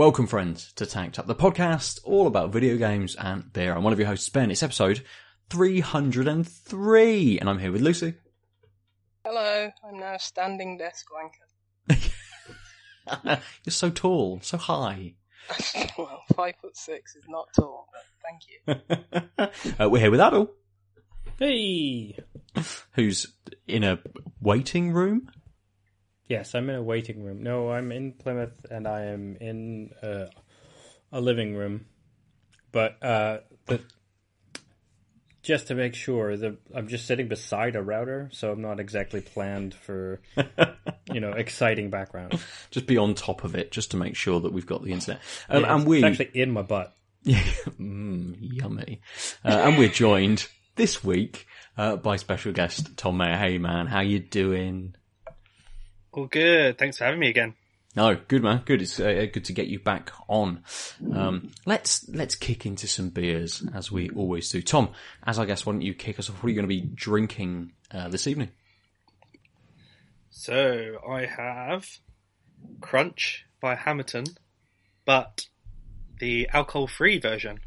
Welcome, friends, to Tanked Up, the podcast all about video games and beer. I'm one of your hosts, Ben. It's episode 303, and I'm here with Lucy. Hello, I'm now a standing desk wanker. You're so tall, so high. well, five foot six is not tall, but thank you. uh, we're here with Adel, Hey! who's in a waiting room. Yes, I'm in a waiting room. No, I'm in Plymouth and I am in uh, a living room. But uh, the, just to make sure, the I'm just sitting beside a router, so I'm not exactly planned for you know exciting background. Just be on top of it, just to make sure that we've got the internet. Um, Yeah, and it's we, actually in my butt. Yeah, mm, yummy. Uh, and we're joined this week uh, by special guest Tom Mayer. Hey, man, how you doing? All good. Thanks for having me again. No, good man, good. It's uh, good to get you back on. Um, let's let's kick into some beers as we always do. Tom, as I guess, why don't you kick us off? What are you going to be drinking uh, this evening? So I have Crunch by Hammerton, but the alcohol-free version.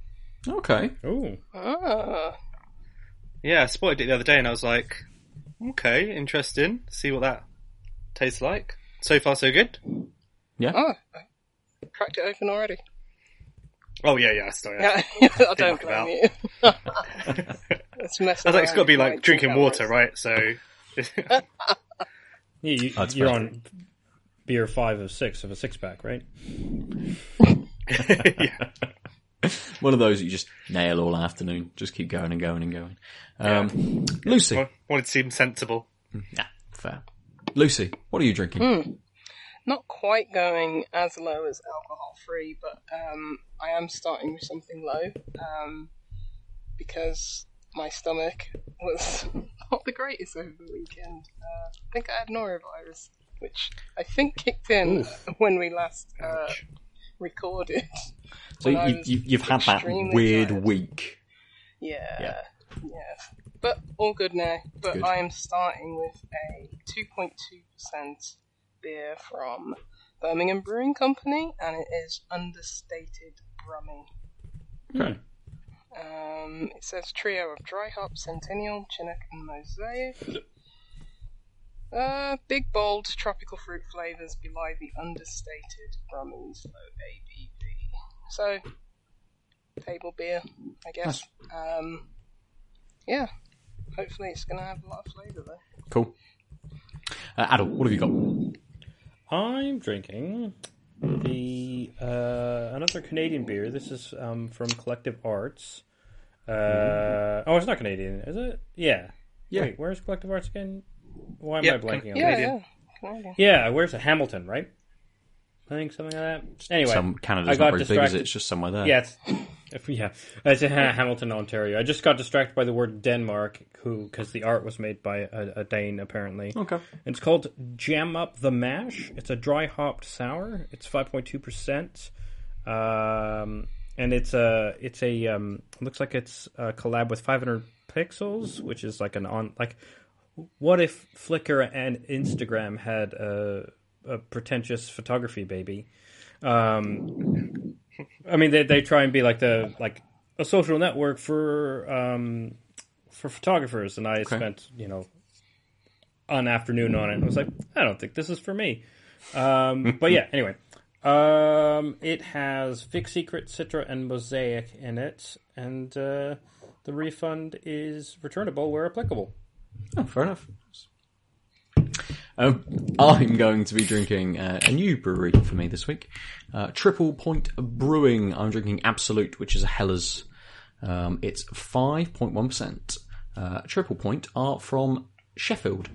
Okay, Oh, Ah, Yeah, I spotted it the other day, and I was like, okay, interesting. See what that tastes like. So far, so good. Oh, I cracked it open already. Oh yeah, yeah. Sorry. Yeah, I don't muck blame you. It's messing I was like, it's around got to be like drinking water, right? So. you, you, That's you're fair. on beer five of six of a six pack, right? yeah. one of those that you just nail all afternoon. Just keep going and going and going. Um, Lucy, Wa- Wanted to seem sensible. yeah, fair. Lucy, what are you drinking? Not quite going as low as alcohol free, but um, I am starting with something low um, because my stomach was not the greatest over the weekend. Uh, I think I had norovirus, which I think kicked in when we last uh, recorded. So you, you've had that weird tired. week. Yeah. Yeah. Yes. But all good now. But Good. I am starting with a 2.2% beer from Birmingham Brewing Company, and it is Understated Brummy. Okay. Um, it says trio of dry hop, Centennial, Chinook, and Mosaic. Uh, big, bold, tropical fruit flavours belie the understated Brummies, low ABV. So, table beer, I guess. Um, yeah. Hopefully, it's going to have a lot of flavour though. Cool. Uh, Adel, what have you got? I'm drinking the uh, another Canadian beer. This is um, from Collective Arts. Uh, oh, it's not Canadian, is it? Yeah. Yeah. Wait, where's Collective Arts again? Why am Yeah, I blanking on Yeah, that? Canadian. yeah. Canadian. Yeah, where's it? Hamilton, right? I think something like that. Anyway, Some Canada's I not got very big, is it? It's just somewhere there. Yeah, it's, yeah, it's in Hamilton, Ontario. I just got distracted by the word Denmark, who because the art was made by a, a Dane apparently. Okay. It's called Jam Up the Mash. It's a dry hopped sour. It's five point two percent, um, and it's a it's a um, looks like it's a collab with Five Hundred Pixels, which is like an on like what if Flickr and Instagram had a, a pretentious photography baby? Um, I mean, they they try and be like the like a social network for um, for photographers, and I spent you know an afternoon on it, and was like, I don't think this is for me. Um, but yeah, anyway, um, it has Vic Secret, Citra, and Mosaic in it, and uh, the refund is returnable where applicable. Oh, fair enough. Um, I'm going to be drinking uh, a new brewery for me this week. Uh, Triple Point Brewing. I'm drinking Absolute, which is a Helles. Um, it's 5.1%. Uh, Triple Point are from Sheffield.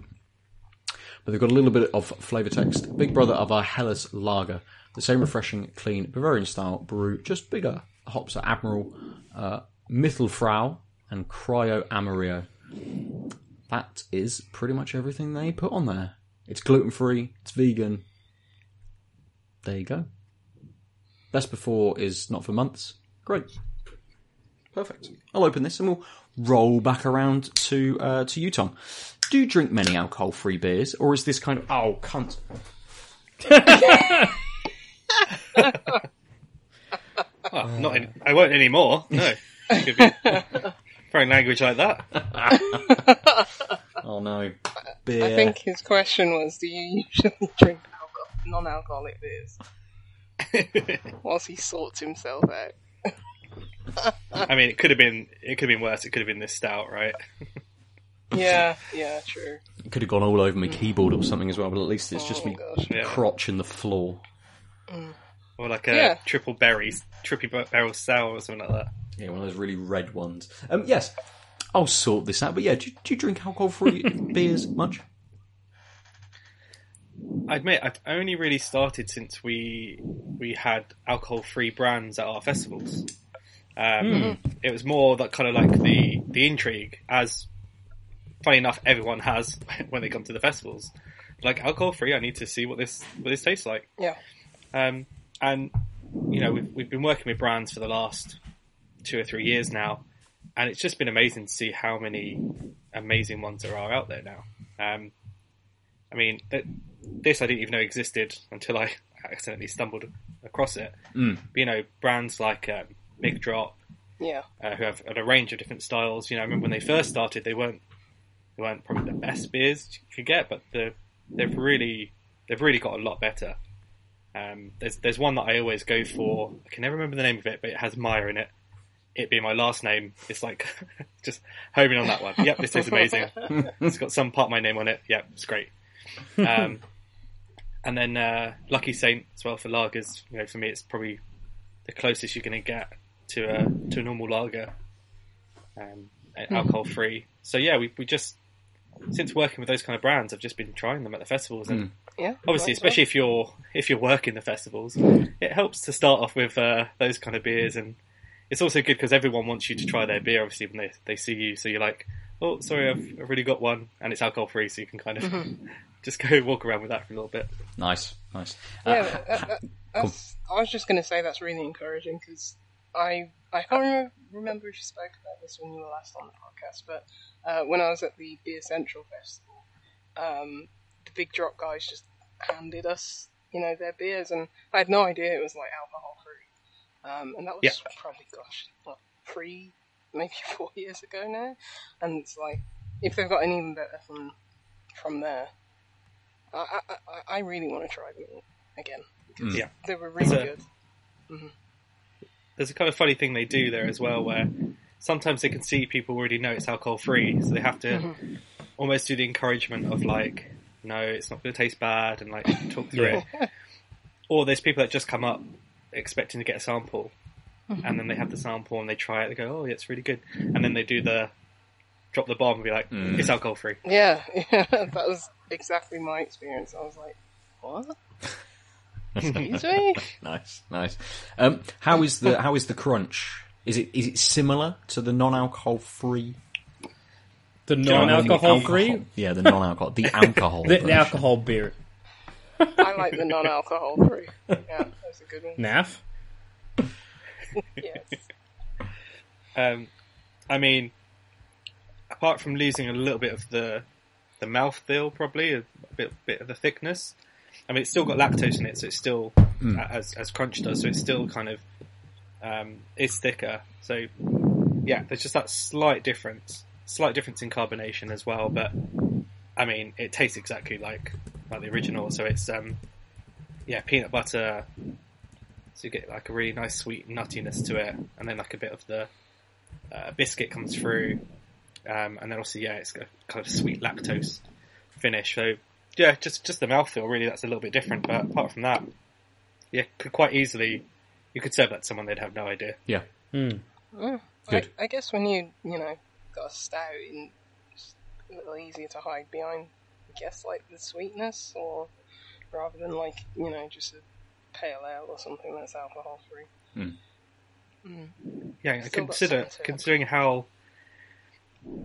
But they've got a little bit of flavour text. Big brother of our Helles lager. The same refreshing, clean Bavarian style brew, just bigger. Hops are Admiral, uh, Mittelfrüh, and Cryo Amarillo that is pretty much everything they put on there. It's gluten free, it's vegan. There you go. Best before is not for months. Great. Perfect. I'll open this and we'll roll back around to uh, to you, Tom. Do you drink many alcohol-free beers, or is this kind of oh cunt? Oh, not any, I won't anymore. No, You could be throwing language like that. Oh no, beer. I think his question was, do you usually drink alcohol, non-alcoholic beers? Whilst he sorts himself out. I mean, it could have been it could have been worse. It could have been this stout, right? Yeah, yeah, true. it could have gone all over my keyboard or something as well, but at least it's just Oh, me gosh. Yeah. crotch in the floor. Or like a Yeah. triple berries, triple barrel sour or something like that. Yeah, one of those really red ones. Um, yes, I'll sort this out. But yeah, do, you- do you drink alcohol-free beers much? I admit I've only really started since we we had alcohol free brands at our festivals. Um, It was more that kind of like the the intrigue, as funny enough, everyone has when they come to the festivals. Like alcohol free, I need to see what this what this tastes like. Yeah. Um, and you know we've we've been working with brands for the last two or three years now, and it's just been amazing to see how many amazing ones there are out there now. Um, I mean, th- this I didn't even know existed until I accidentally stumbled across it. Mm. But, you know, brands like um, Big Drop, Yeah. uh, who have a range of different styles. You know, I remember when they first started, they weren't they weren't probably the best beers you could get, but the, they've really they've really got a lot better. Um, there's there's one that I always go for. I can never remember the name of it, but it has Meyer in it. It being my last name, it's like just homing on that one. Yep, this tastes amazing. it's got some part of my name on it. Yep, it's great. Um, and then uh, Lucky Saint as well for lagers. You know, for me, it's probably the closest you're going to get to a to a normal lager, um, alcohol free. So yeah, we we just since working with those kind of brands, I've just been trying them at the festivals, and Yeah. obviously, right, especially if you're if you're working the festivals, it helps to start off with uh, those kind of beers, and it's also good because everyone wants you to try their beer. Obviously, when they they see you, so you're like, oh, sorry, I've, I've already got one, and it's alcohol free, so you can kind of just go walk around with that for a little bit. Nice, nice. Yeah, Uh, that, that, I was just going to say that's really encouraging because I I can't remember, remember if you spoke about this when you were last on the podcast, but uh, when I was at the Beer Central Festival, um, the Big Drop guys just handed us you know their beers, and I had no idea it was like alcohol free, um, and that was Yeah. probably gosh what three maybe four years ago now, and it's like if they've got anything better from from there. I, I, I- I really want to try them again because Yeah. they were really There's a- good. Mm-hmm. There's a kind of funny thing they do there as well, where sometimes they can see people already know it's alcohol free, so they have to mm-hmm. almost do the encouragement of like, no, it's not going to taste bad, and like talk through Yeah. it. Or there's people that just come up expecting to get a sample, and then they have the sample and they try it. They go, oh, yeah, it's really good, and then they do the drop the bomb and be like, it's alcohol free. Yeah, yeah, that was exactly my experience. I was like, what? Excuse me? Nice, nice. Um, how is the how is the crunch? Is it is it similar to the non-alcohol free? The non-alcohol free, Yeah, the non-alcohol, the alcohol. the, the version. alcohol beer. I like the non-alcohol free. Yeah, that's a good one. NAF. Yes. Um, I mean, apart from losing a little bit of the the mouthfeel, probably a bit bit of the thickness. I mean, it's still got lactose in it, so it's still as as crunch does, so it's still kind of um, is thicker. So yeah, there's just that slight difference, slight difference in carbonation as well. But I mean, it tastes exactly like like the original. So it's um, yeah, peanut butter. So you get like a really nice sweet nuttiness to it, and then like a bit of the uh, biscuit comes through, um, and then also yeah, it's got kind of sweet lactose finish. So yeah, just just the mouthfeel really that's a little bit different. But apart from that, yeah, could quite easily you could serve that to someone they'd have no idea. Yeah, Mm. Good. I, I guess when you, you know, got a stout, in, it's a little easier to hide behind, I guess, like the sweetness, or rather than like, you know, just a pale ale or something that's alcohol free. Hmm. Hmm. Yeah, Still consider something to it. considering how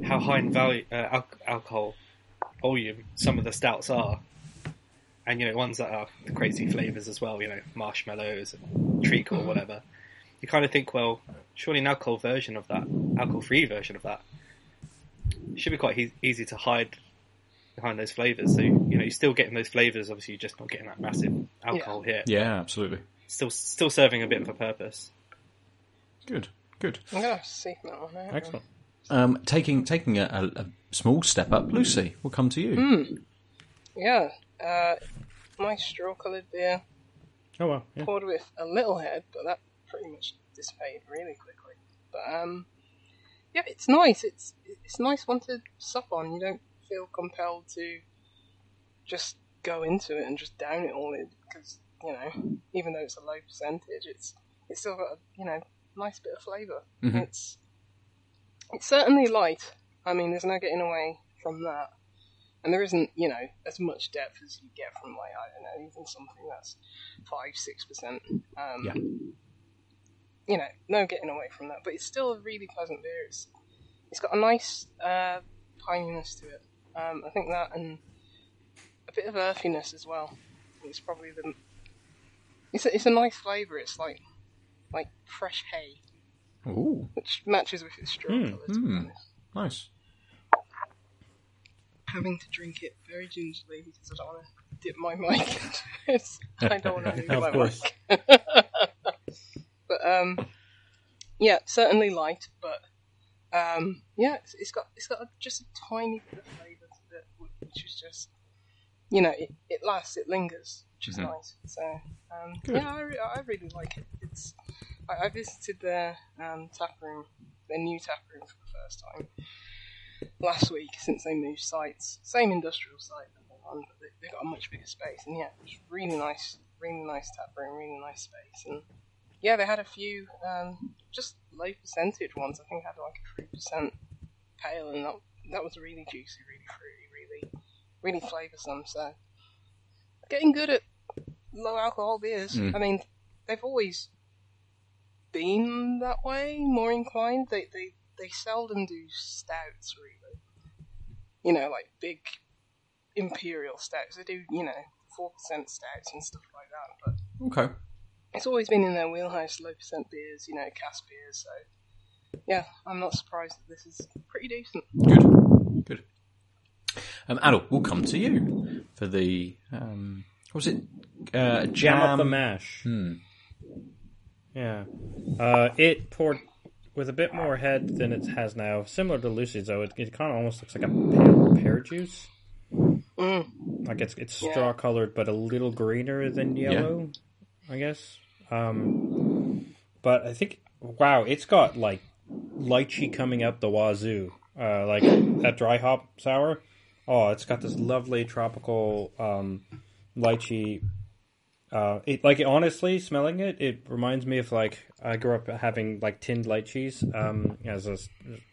how high in value uh, al- alcohol volume some of the stouts are, and you know ones that are the crazy flavors as well. You know, marshmallows and treacle or hmm. whatever. You kind of think, well, surely an alcohol version of that, alcohol-free version of that, should be quite e- easy to hide behind those flavors. So you know, you're still getting those flavors. Obviously, you're just not getting that massive alcohol here. Yeah, absolutely. Still, still serving a bit of a purpose. Good, good. I'm gonna have to seek that one out. Excellent. Um, taking taking a, a, a small step up, Lucy, we'll come to you. Yeah, uh, nice straw-coloured beer, Oh well. Yeah. poured with a little head, but that pretty much dissipated really quickly. But um, yeah, it's nice. It's it's a nice one to sup on. You don't feel compelled to just go into it and just down it all because you know, even though it's a low percentage, it's it's still got a you know nice bit of flavor. It's it's certainly light. I mean, there's no getting away from that. And there isn't, you know, as much depth as you get from like I don't know, even something that's five, six percent. Um, Yeah. You know, no getting away from that. But it's still a really pleasant beer. It's it's got a nice uh, pininess to it. Um, I think that and a bit of earthiness as well. It's probably the. It's a, it's a nice flavour. It's like like fresh hay, Ooh, which matches with its straw Hmm, colour. To be honest. nice. having to drink it very gingerly because I don't want to dip my mic into it. I don't want to lose Of my course. mic. but um, yeah, certainly light, but um, yeah, it's, it's got it's got a, just a tiny bit of flavour to it, wh- which is just you know it, it lasts, it lingers, which is Mhm. nice. So um, yeah, I, re- I really like it. It's I, I visited their um, tap room, their new tap room for the first time last week since they moved sites. Same industrial site that they're on, but they, they've got a much bigger space. And yeah, it's really nice, really nice tap room, really nice space. And yeah, they had a few um, just low percentage ones. I think they had like a three percent pale, and that that was really juicy, really fruity, really flavors them. So getting good at low alcohol beers. Mm. I mean, they've always been that way, more inclined. They they they seldom do stouts really. You know, like big imperial stouts. They do, you know, four percent stouts and stuff like that. But Okay. it's always been in their wheelhouse, low percent beers, you know, cask beers. So yeah, I'm not surprised that this is pretty decent. Good. Good. Um, Adel, we'll come to you for the um, what was it? Uh, jam, Jam up the mash. Hmm. Yeah. Uh, it poured with a bit more head than it has now. Similar to Lucy's, though, it, it kind of almost looks like a pear, pear juice. Mm. Like it's it's straw colored, but a little greener than yellow, I guess. Um, but I think wow, it's got like lychee coming up the wazoo. Uh, like that dry hop sour. Oh, it's got this lovely tropical um, lychee. Uh, it like honestly smelling it, it reminds me of like I grew up having like tinned lychees um, as a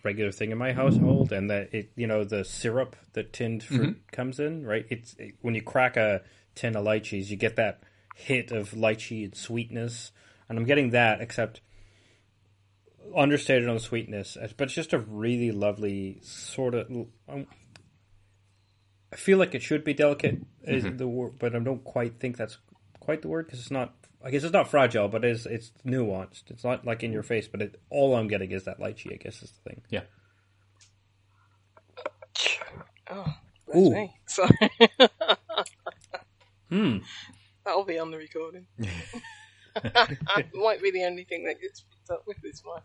regular thing in my household, and that it you know the syrup that tinned fruit comes in, right? It's it, when you crack a tin of lychees, you get that hit of lychee and sweetness, and I'm getting that, except understated on the sweetness, but it's just a really lovely sort of. I feel like it should be delicate, is the word, but I don't quite think that's quite the word because it's not. I guess it's not fragile, but it's it's nuanced. It's not like in your face, but it, all I'm getting is that lychee. I guess is the thing. Yeah. Oh, that's Ooh. me. Sorry. Hmm. That'll be on the recording. It might be the only thing that gets picked up with this one.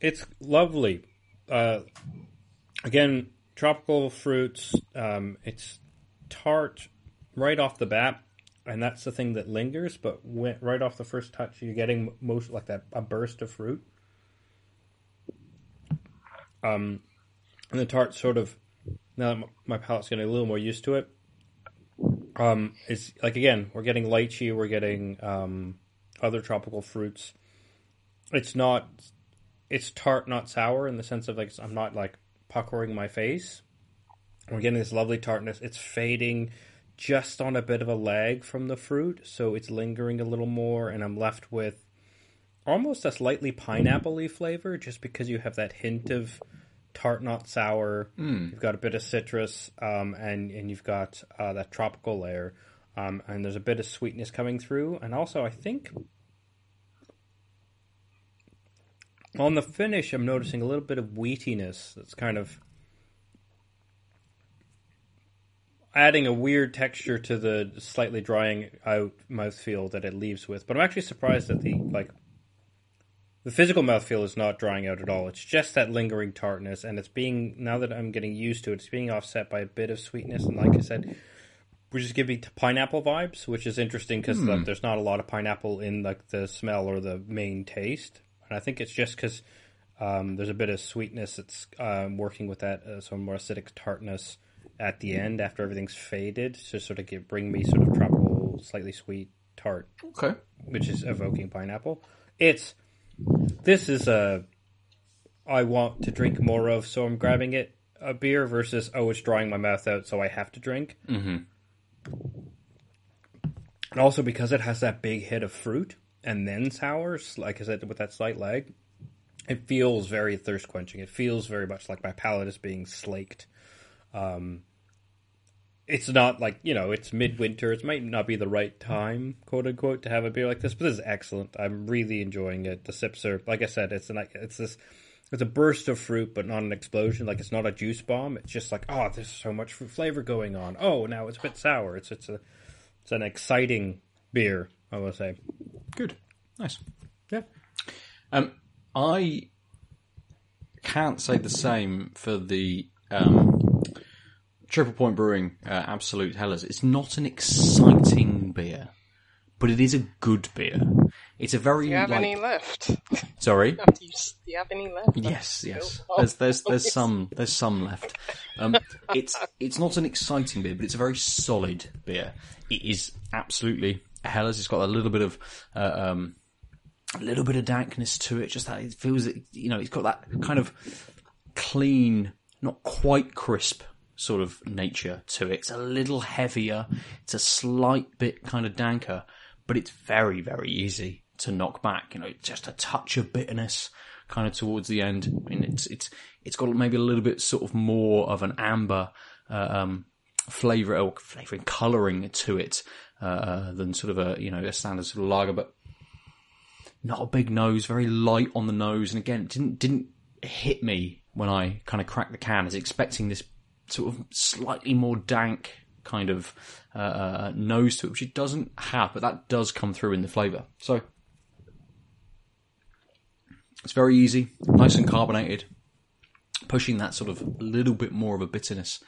It's lovely. Uh, again, tropical fruits. Um, it's tart right off the bat, and that's the thing that lingers. But when, right off the first touch, you're getting most like that a burst of fruit. Um, and the tart sort of now that my palate's getting a little more used to it. Um, it's like again, we're getting lychee, we're getting um, other tropical fruits. It's not it's tart, not sour, in the sense of like I'm not like puckering my face. We're getting this lovely tartness. It's fading just on a bit of a lag from the fruit, so it's lingering a little more, and I'm left with almost a slightly pineapple-y flavor, just because you have that hint of tart, not sour. You've got a bit of citrus, um, and and you've got uh, that tropical layer, um, and there's a bit of sweetness coming through, and also I think On the finish, I'm noticing a little bit of wheatiness. That's kind of adding a weird texture to the slightly drying out mouthfeel that it leaves with. But I'm actually surprised that the like the physical mouthfeel is not drying out at all. It's just that lingering tartness, and it's being now that I'm getting used to it, it's being offset by a bit of sweetness. And like I said, we're just giving pineapple vibes, which is interesting because Hmm. there's not a lot of pineapple in like the smell or the main taste. And I think it's just because um, there's a bit of sweetness that's um, working with that, uh, some more acidic tartness at the end after everything's faded to sort of give, bring me sort of tropical, slightly sweet tart Okay. which is evoking pineapple. It's this is a I want to drink more of, so I'm grabbing it. A beer versus oh, it's drying my mouth out, so I have to drink. Mm-hmm. And also because it has that big hit of fruit and then sours, like I said, with that slight lag, it feels very thirst quenching. It feels very much like my palate is being slaked. Um, it's not like you know it's midwinter. It might not be the right time, quote unquote, to have a beer like this, but this is excellent. I'm really enjoying it. The sips are, like I said, it's an it's this it's a burst of fruit, but not an explosion. Like it's not a juice bomb. It's just like oh, there's so much fruit flavor going on. Oh, now it's a bit sour. It's it's a it's an exciting beer. I will say. Good. Nice. Yeah. Um, I can't say the same for the um, Triple Point Brewing uh, Absolute Hellers. It's not an exciting beer, but it is a good beer. It's a very Do you have like any left? sorry. After you, do you have any left? Yes, yes. Oh, There's there's there's some there's some left. Um, it's it's not an exciting beer, but it's a very solid beer. It is absolutely a Hellers. It's got a little bit of uh, um, a little bit of dankness to it. Just that it feels you know it's got that kind of clean, not quite crisp sort of nature to it. It's a little heavier. It's a slight bit kind of danker, but it's very very easy to knock back. You know, just a touch of bitterness kind of towards the end. I mean, it's it's it's got maybe a little bit sort of more of an amber uh, um, flavor or flavoring coloring to it uh, than sort of a you know a standard sort of lager, but not a big nose, very light on the nose, and again, didn't didn't hit me when I kind of cracked the can. I was expecting this sort of slightly more dank kind of uh, uh, nose to it, which it doesn't have, but that does come through in the flavour. So it's very easy, nice and carbonated, pushing that sort of little bit more of a bitterness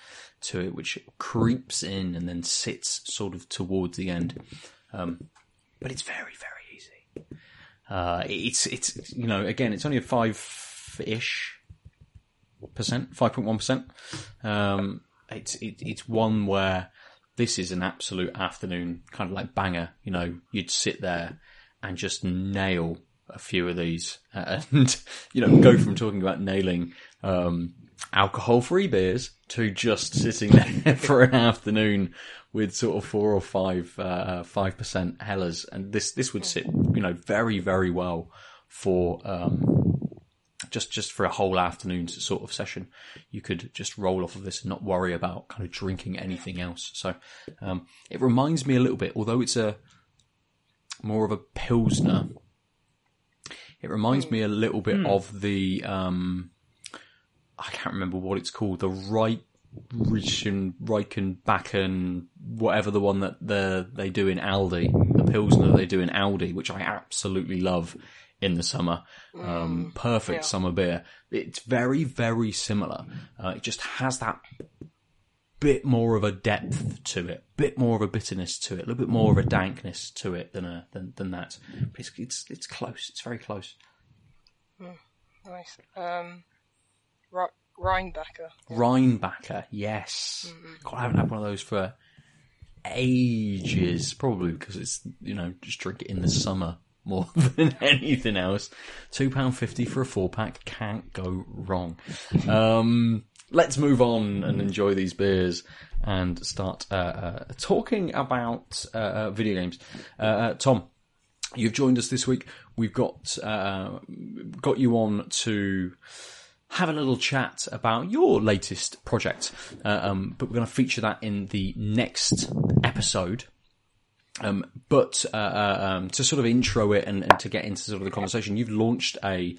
to it, which creeps in and then sits sort of towards the end. Um, but it's very, very easy. Uh, it's it's you know again it's only a five ish percent, five point one percent. Um, it's it, it's one where this is an absolute afternoon kind of like banger. You know, you'd sit there and just nail a few of these, and you know, go from talking about nailing um, alcohol-free beers to just sitting there for an afternoon with sort of four or five uh, five percent hellers, and this this would sit you know very very well for um, just just for a whole afternoon sort of session. You could just roll off of this and not worry about kind of drinking anything else. So um, it reminds me a little bit, although it's a more of a pilsner. It reminds me a little bit of the um, I can't remember what it's called, the right Richen, Reichenbachen, whatever the one that the they do in Aldi, the Pilsner they do in Aldi, which I absolutely love in the summer. Um, perfect yeah. summer beer. It's very, very similar. Uh, it just has that bit more of a depth to it, bit more of a bitterness to it, a little bit more of a dankness to it than a than, than that. But it's, it's it's close. It's very close. Nice. Um, Rheinbacher. Rheinbacher, yes. God, I haven't had one of those for ages. Probably because it's you know just drink it in the summer more than anything else. Two pound fifty for a four pack can't go wrong. Um, let's move on and enjoy these beers and start uh, uh, talking about uh, uh, video games. Uh, uh, Tom, you've joined us this week. We've got uh, got you on to have a little chat about your latest project, uh, um, but we're going to feature that in the next episode. Um, but uh, uh, um, to sort of intro it and, and to get into sort of the conversation, you've launched a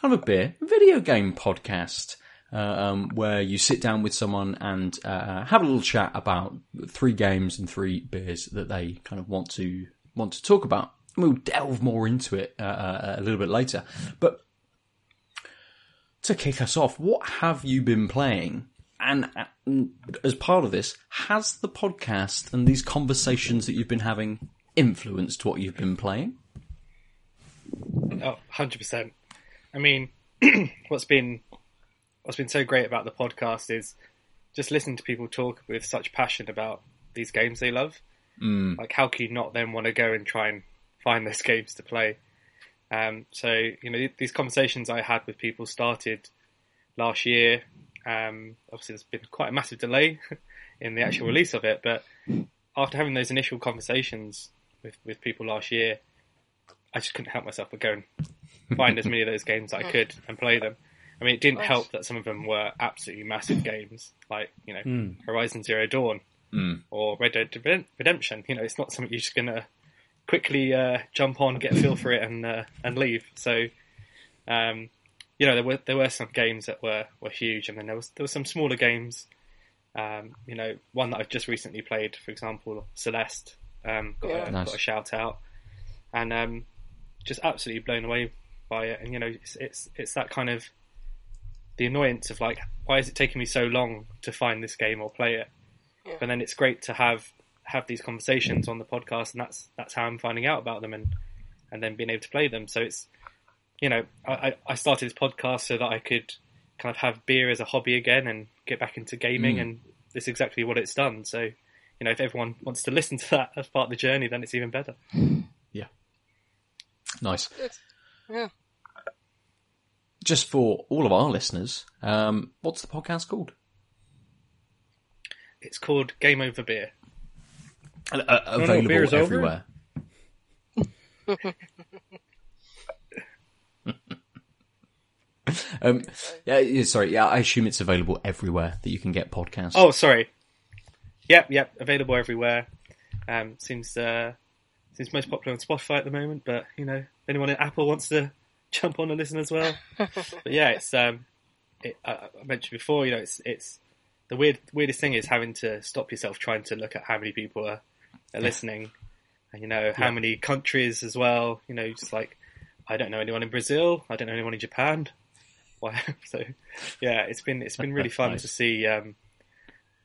kind of a beer video game podcast. Uh, um, where you sit down with someone and uh, have a little chat about three games and three beers that they kind of want to want to talk about. We'll delve more into it a little bit later. But to kick us off, what have you been playing? And uh, as part of this, has the podcast and these conversations that you've been having influenced what you've been playing? Oh, 100%. I mean, what's been what's been so great about the podcast is just listening to people talk with such passion about these games they love. Mm. Like, how can you not then want to go and try and find those games to play? Um, so, you know, these conversations I had with people started last year. Um, obviously, there's been quite a massive delay in the actual release of it, but after having those initial conversations with, with people last year, I just couldn't help myself but go and find as many of those games that I could and play them. I mean, it didn't help that some of them were absolutely massive games, like you know Mm. Horizon Zero Dawn Mm. or Red Dead Redemption. You know, it's not something you're just gonna quickly uh, jump on, get a feel for it, and uh, and leave. So, um, you know, there were there were some games that were, were huge, and then there was there were some smaller games. Um, you know, one that I've just recently played, for example, Celeste. Um, got, Yeah. a, Nice. got a shout out, and um, just absolutely blown away by it. And you know, it's it's, it's that kind of the annoyance of like, why is it taking me so long to find this game or play it? Yeah. But then it's great to have have these conversations on the podcast, and that's that's how I'm finding out about them and and then being able to play them. So it's you know, I, I- I started this podcast so that I could kind of have beer as a hobby again and get back into gaming, Mm. and this is exactly what it's done. So you know, if everyone wants to listen to that as part of the journey, then it's even better. Yeah. Nice. Good. Yeah. Just for all of our listeners, um, what's the podcast called? It's called Game Over Beer. Uh, uh, no, available beer's over? everywhere. um, yeah, yeah, sorry. Yeah, I assume it's available everywhere that you can get podcasts. Oh, sorry. Yep, yep, available everywhere. Um, seems uh, seems most popular on Spotify at the moment, but you know, if anyone at Apple wants to jump on and listen as well. but yeah, it's um, it, I I mentioned before, you know, it's it's the weird weirdest thing is having to stop yourself trying to look at how many people are, are listening, and you know how Yeah. many countries as well. You know, just like I don't know anyone in Brazil, I don't know anyone in Japan. Why? So yeah, it's been it's been really fun Nice. to see um,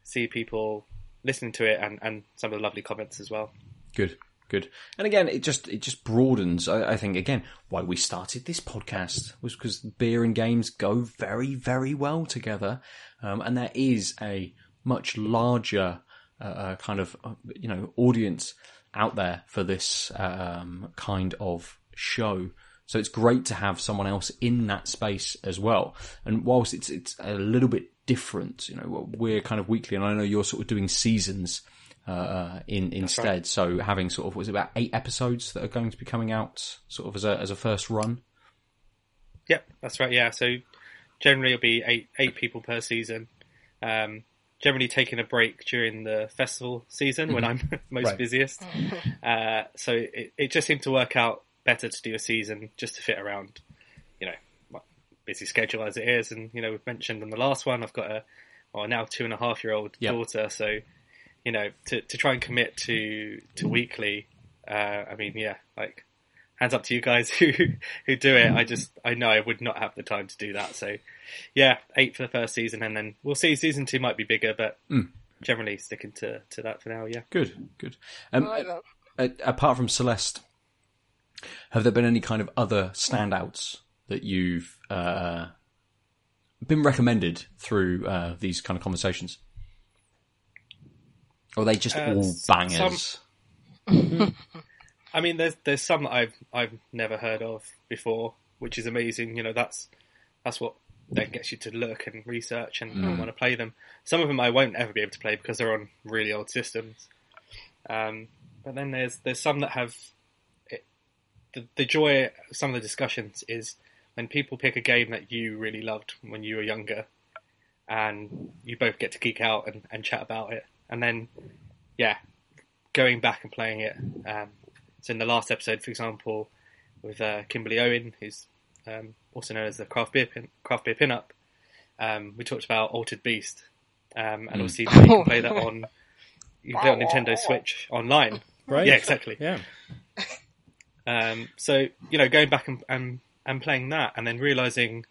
see people listening to it and, and some of the lovely comments as well. Good, good. And again, it just it just broadens. I, I think again why we started this podcast was because beer and games go very very well together, um, and there is a much larger uh, uh, kind of uh, you know audience out there for this um, kind of show. So it's great to have someone else in that space as well. And whilst it's it's a little bit different, you know, we're kind of weekly, and I know you're sort of doing seasons uh, in instead. right. So having sort of was it about eight episodes that are going to be coming out, sort of as a as a first run. Yep, that's right. Yeah, so generally it'll be eight eight people per season. Um, generally taking a break during the festival season when I'm most Right. busiest. Uh, so it, it just seemed to work out better to do a season just to fit around, you know, my busy schedule as it is. And you know, we've mentioned on the last one, I've got a well now two and a half year old Yep. daughter, so you know, to to try and commit to to weekly. Uh, I mean, yeah, like hands up to you guys who who do it. I just I know I would not have the time to do that. So yeah, eight for the first season, and then we'll see. Season two might be bigger, but Mm. generally sticking to to that for now. Yeah. Good, good. Um, like a- apart from Celeste, have there been any kind of other standouts that you've uh, been recommended through uh, these kind of conversations? Or are they just Uh, all s- bangers? I mean, there's there's some that I've I've never heard of before, which is amazing. You know, that's that's what then gets you to look and research and, Mm. want to play them. Some of them I won't ever be able to play because they're on really old systems. Um, but then there's there's some that have it, the the joy. of Some of the discussions is when people pick a game that you really loved when you were younger, and you both get to geek out and, and chat about it, and then yeah, going back and playing it. Um, so in the last episode, for example, with uh, Kimberly Owen, who's um, also known as the craft beer pin, craft beer pinup, um, we talked about Altered Beast, um, and obviously you can play that on you can play on Nintendo Switch online. Right? Yeah, exactly. Yeah. Um, so you know, going back and, and and playing that, and then realizing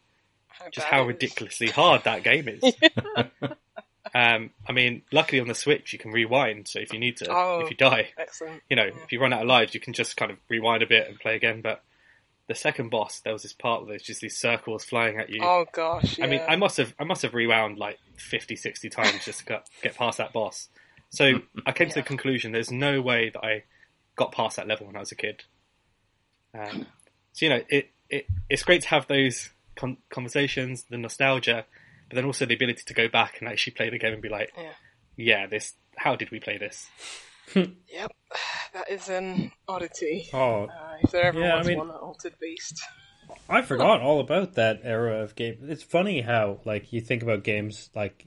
just how ridiculously hard that game is. um, I mean, luckily on the Switch you can rewind, so if you need to, Oh. if you die, Excellent. you know, if you run out of lives, you can just kind of rewind a bit and play again. But the second boss, there was this part where there's just these circles flying at you. Oh gosh. Yeah. I mean, I must have I must have rewound like 50, 60 times just to get, get past that boss. So I came to the conclusion there's no way that I got past that level when I was a kid. Um, so you know, it, it it's great to have those con- conversations, the nostalgia, but then also the ability to go back and actually play the game and be like, Yeah. yeah, this. How did we play this? Yep. That is an oddity. Oh, Uh, if there ever Yeah, I was mean- one, Altered Beast. I forgot all about that era of game. It's funny how like you think about games like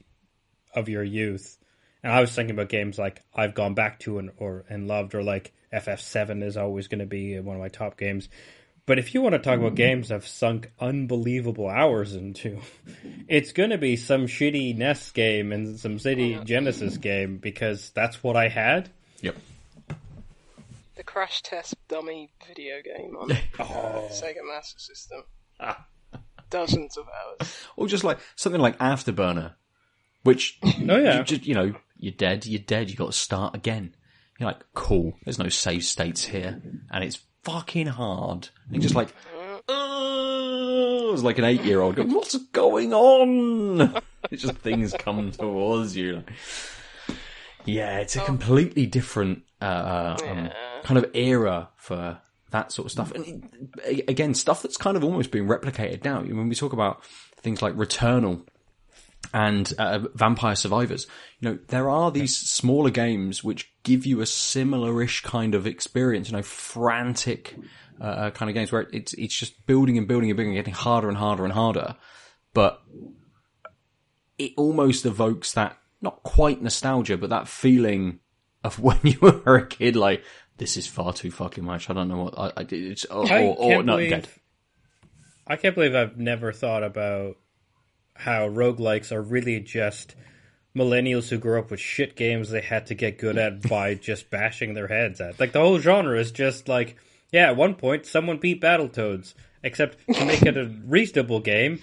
of your youth, and I was thinking about games like I've gone back to and or and loved, or like FF7 is always going to be one of my top games. But if you want to talk about games I've sunk unbelievable hours into, it's going to be some shitty NES game and some shitty Genesis game because that's what I had. Yep. The Crash Test Dummy video game on Oh. Sega Master System. Dozens of hours. Or just like something like Afterburner, which Oh yeah, you just you know you're dead, you're dead. You got to start again. You're like, cool. There's no save states here, and it's fucking hard. And you're just like, oh, it's like an eight year old going, what's going on? It's just things come towards you. Yeah, it's a completely different uh, um, kind of era for that sort of stuff. And again, stuff that's kind of almost being replicated now. When we talk about things like Returnal and uh, Vampire Survivors, you know, there are these smaller games which give you a similar-ish kind of experience. You know, frantic uh, kind of games where it's it's just building and building and building, and getting harder and harder and harder, but it almost evokes that not quite nostalgia, but that feeling of when you were a kid, like this is far too fucking much. I don't know what I, I did. It's, or, I or, or believe. dead. I can't believe I've never thought about how roguelikes are really just millennials who grew up with shit games they had to get good at by just bashing their heads at. Like the whole genre is just like, yeah, at one point someone beat Battletoads, except to make it a reasonable game,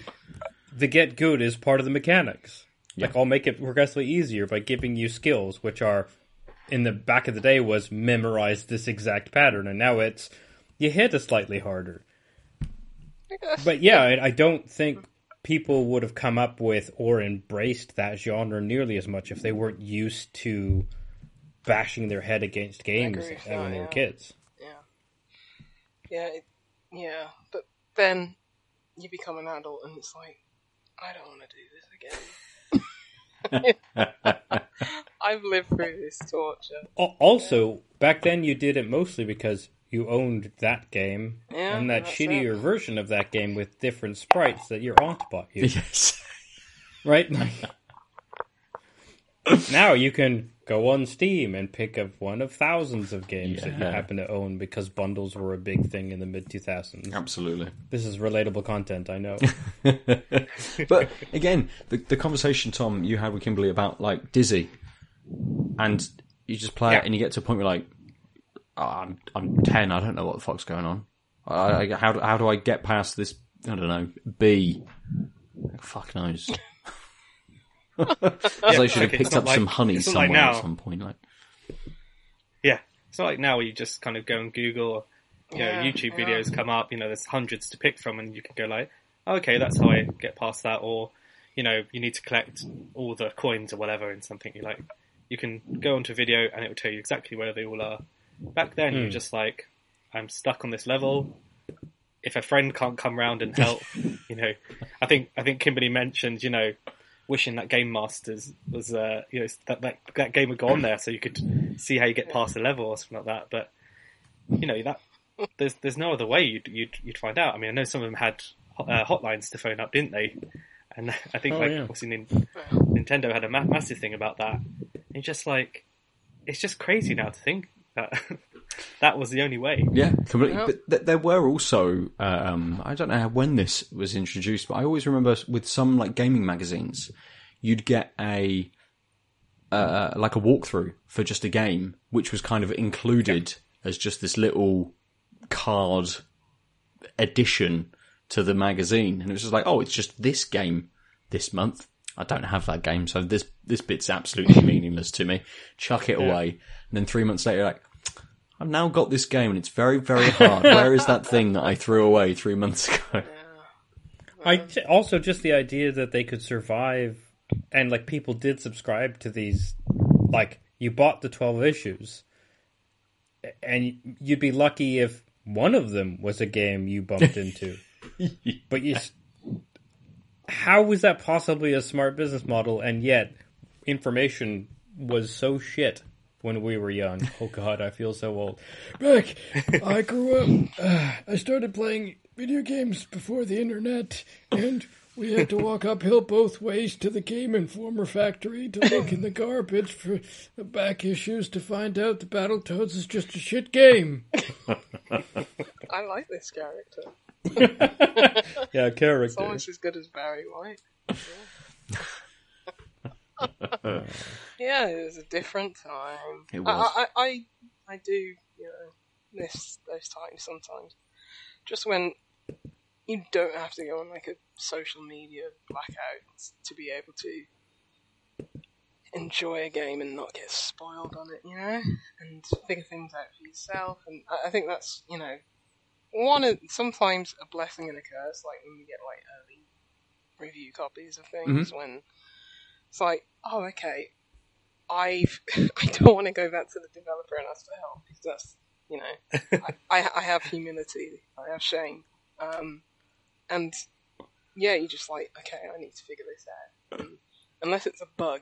the get good is part of the mechanics. Like I'll make it progressively easier by giving you skills, which are in the back of the day was memorize this exact pattern, and now it's you hit it slightly harder. But yeah, I, I don't think people would have come up with or embraced that genre nearly as much if they weren't used to bashing their head against games agree when that, they were yeah. kids. Yeah, it, yeah. But then you become an adult and it's like, I don't want to do this again. I've lived through this torture. Al- Also, back then you did it mostly because you owned that game Yeah, and that shittier it. version of that game with different sprites that your aunt bought you. Yes. right? now you can go on Steam and pick up one of thousands of games that you happen to own because bundles were a big thing in the mid 2000s. Absolutely. This is relatable content, I know. but again, the, the conversation, Tom, you had with Kimberly about like Dizzy, and you just play Yeah. it and you get to a point where like, oh, I'm I'm ten, I don't know what the fuck's going on. I, I, how do, how do I get past this? I don't know. B. Fuck knows. As I should have picked up like- some honey it's not like somewhere at some point. Like, Yeah, it's not like now where you just kind of go and Google, you know, YouTube yeah. videos come up. You know, there's hundreds to pick from, and you can go like, okay, that's how I get past that, or you know, you need to collect all the coins or whatever in something. You like, you can go onto a video and it will tell you exactly where they all are. Back then, you're just like, I'm stuck on this level. If a friend can't come round and help, you know, I think I think Kimberly mentioned, you know, wishing that GamesMaster was, uh, you know, that, that that game would go on there so you could see how you get past the level or something like that. But you know that there's there's no other way you'd you'd, you'd find out. I mean, I know some of them had uh, hotlines to phone up, didn't they? And I think Oh, like yeah. obviously Nintendo had a ma- massive thing about that. And it's just like it's just crazy now to think that that was the only way. Yeah, completely. Yeah. But th- there were also, um, I don't know when this was introduced, but I always remember with some like gaming magazines, you'd get a uh, like a walkthrough for just a game, which was kind of included as just this little card addition to the magazine, and it was just like, oh, it's just this game this month. I don't have that game, so this this bit's absolutely meaningless to me. Chuck it away, and then three months later, like, I've now got this game, and it's very very hard. Where is that thing that I threw away three months ago? I also just the idea that they could survive, and like people did subscribe to these. Like you bought the twelve issues, and you'd be lucky if one of them was a game you bumped into. but you, s- how was that possibly a smart business model? And yet, information was so shit when we were young. Oh God, I feel so old. Back, I grew up. Uh, I started playing video games before the internet, and we had to walk uphill both ways to the Game Informer factory to look in the garbage for the back issues to find out the Battletoads is just a shit game. I like this character. Yeah, It's character. almost as good as Barry White. Yeah, yeah it was a different time. It I- was. I, I, I, I do, you know, miss those times sometimes. Just when you don't have to go on like a social media blackout to be able to enjoy a game and not get spoiled on it, you know, and figure things out for yourself. And I, I think that's, you know, one of sometimes a blessing and a curse. Like when we get like early review copies of things, when it's like, oh, okay, I've I don't want to go back to the developer and ask for help because that's you know I, I I have humility, I have shame, um, and yeah, you just like okay, I need to figure this out, and, unless it's a bug,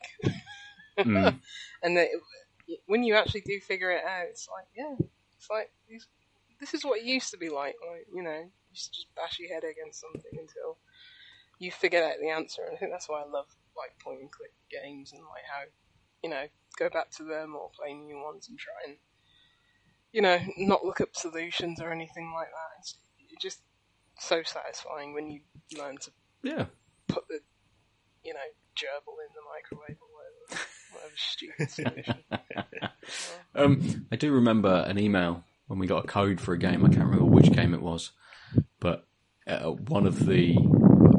Mm. and then it, when you actually do figure it out, it's like yeah, it's like this, this is what it used to be like, like you know, you just bash your head against something until you figure out the answer, and I think that's why I love like point and click games and like how you know go back to them or play new ones and try and you know not look up solutions or anything like that. It's, just so satisfying when you learn to Yeah. put the you know gerbil in the microwave or whatever, whatever stupid solution. Um, I do remember an email when we got a code for a game. I can't remember which game it was, but uh, one of the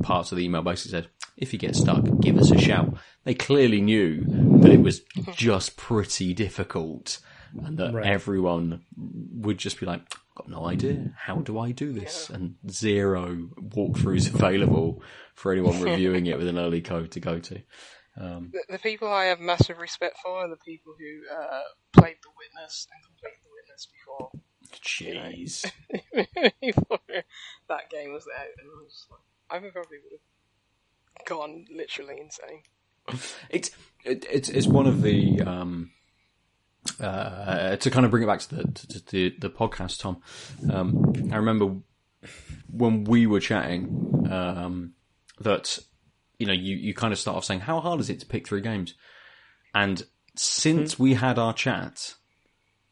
parts of the email basically said, "If you get stuck, give us a shout." They clearly knew that it was just pretty difficult, and that Right. everyone would just be like, "Got no idea. How do I do this?" And zero walkthroughs available for anyone reviewing it with an early code to go to. the, the people I have massive respect for are the people who uh, played The Witness and completed Witness before Jeez. before that game was out, and I was like, I probably would have gone literally insane. It's it, it's it's one of the um uh to kind of bring it back to the to, the the podcast, Tom. Um, I remember when we were chatting um that you know you you kind of start off saying how hard is it to pick three games, and since we had our chat,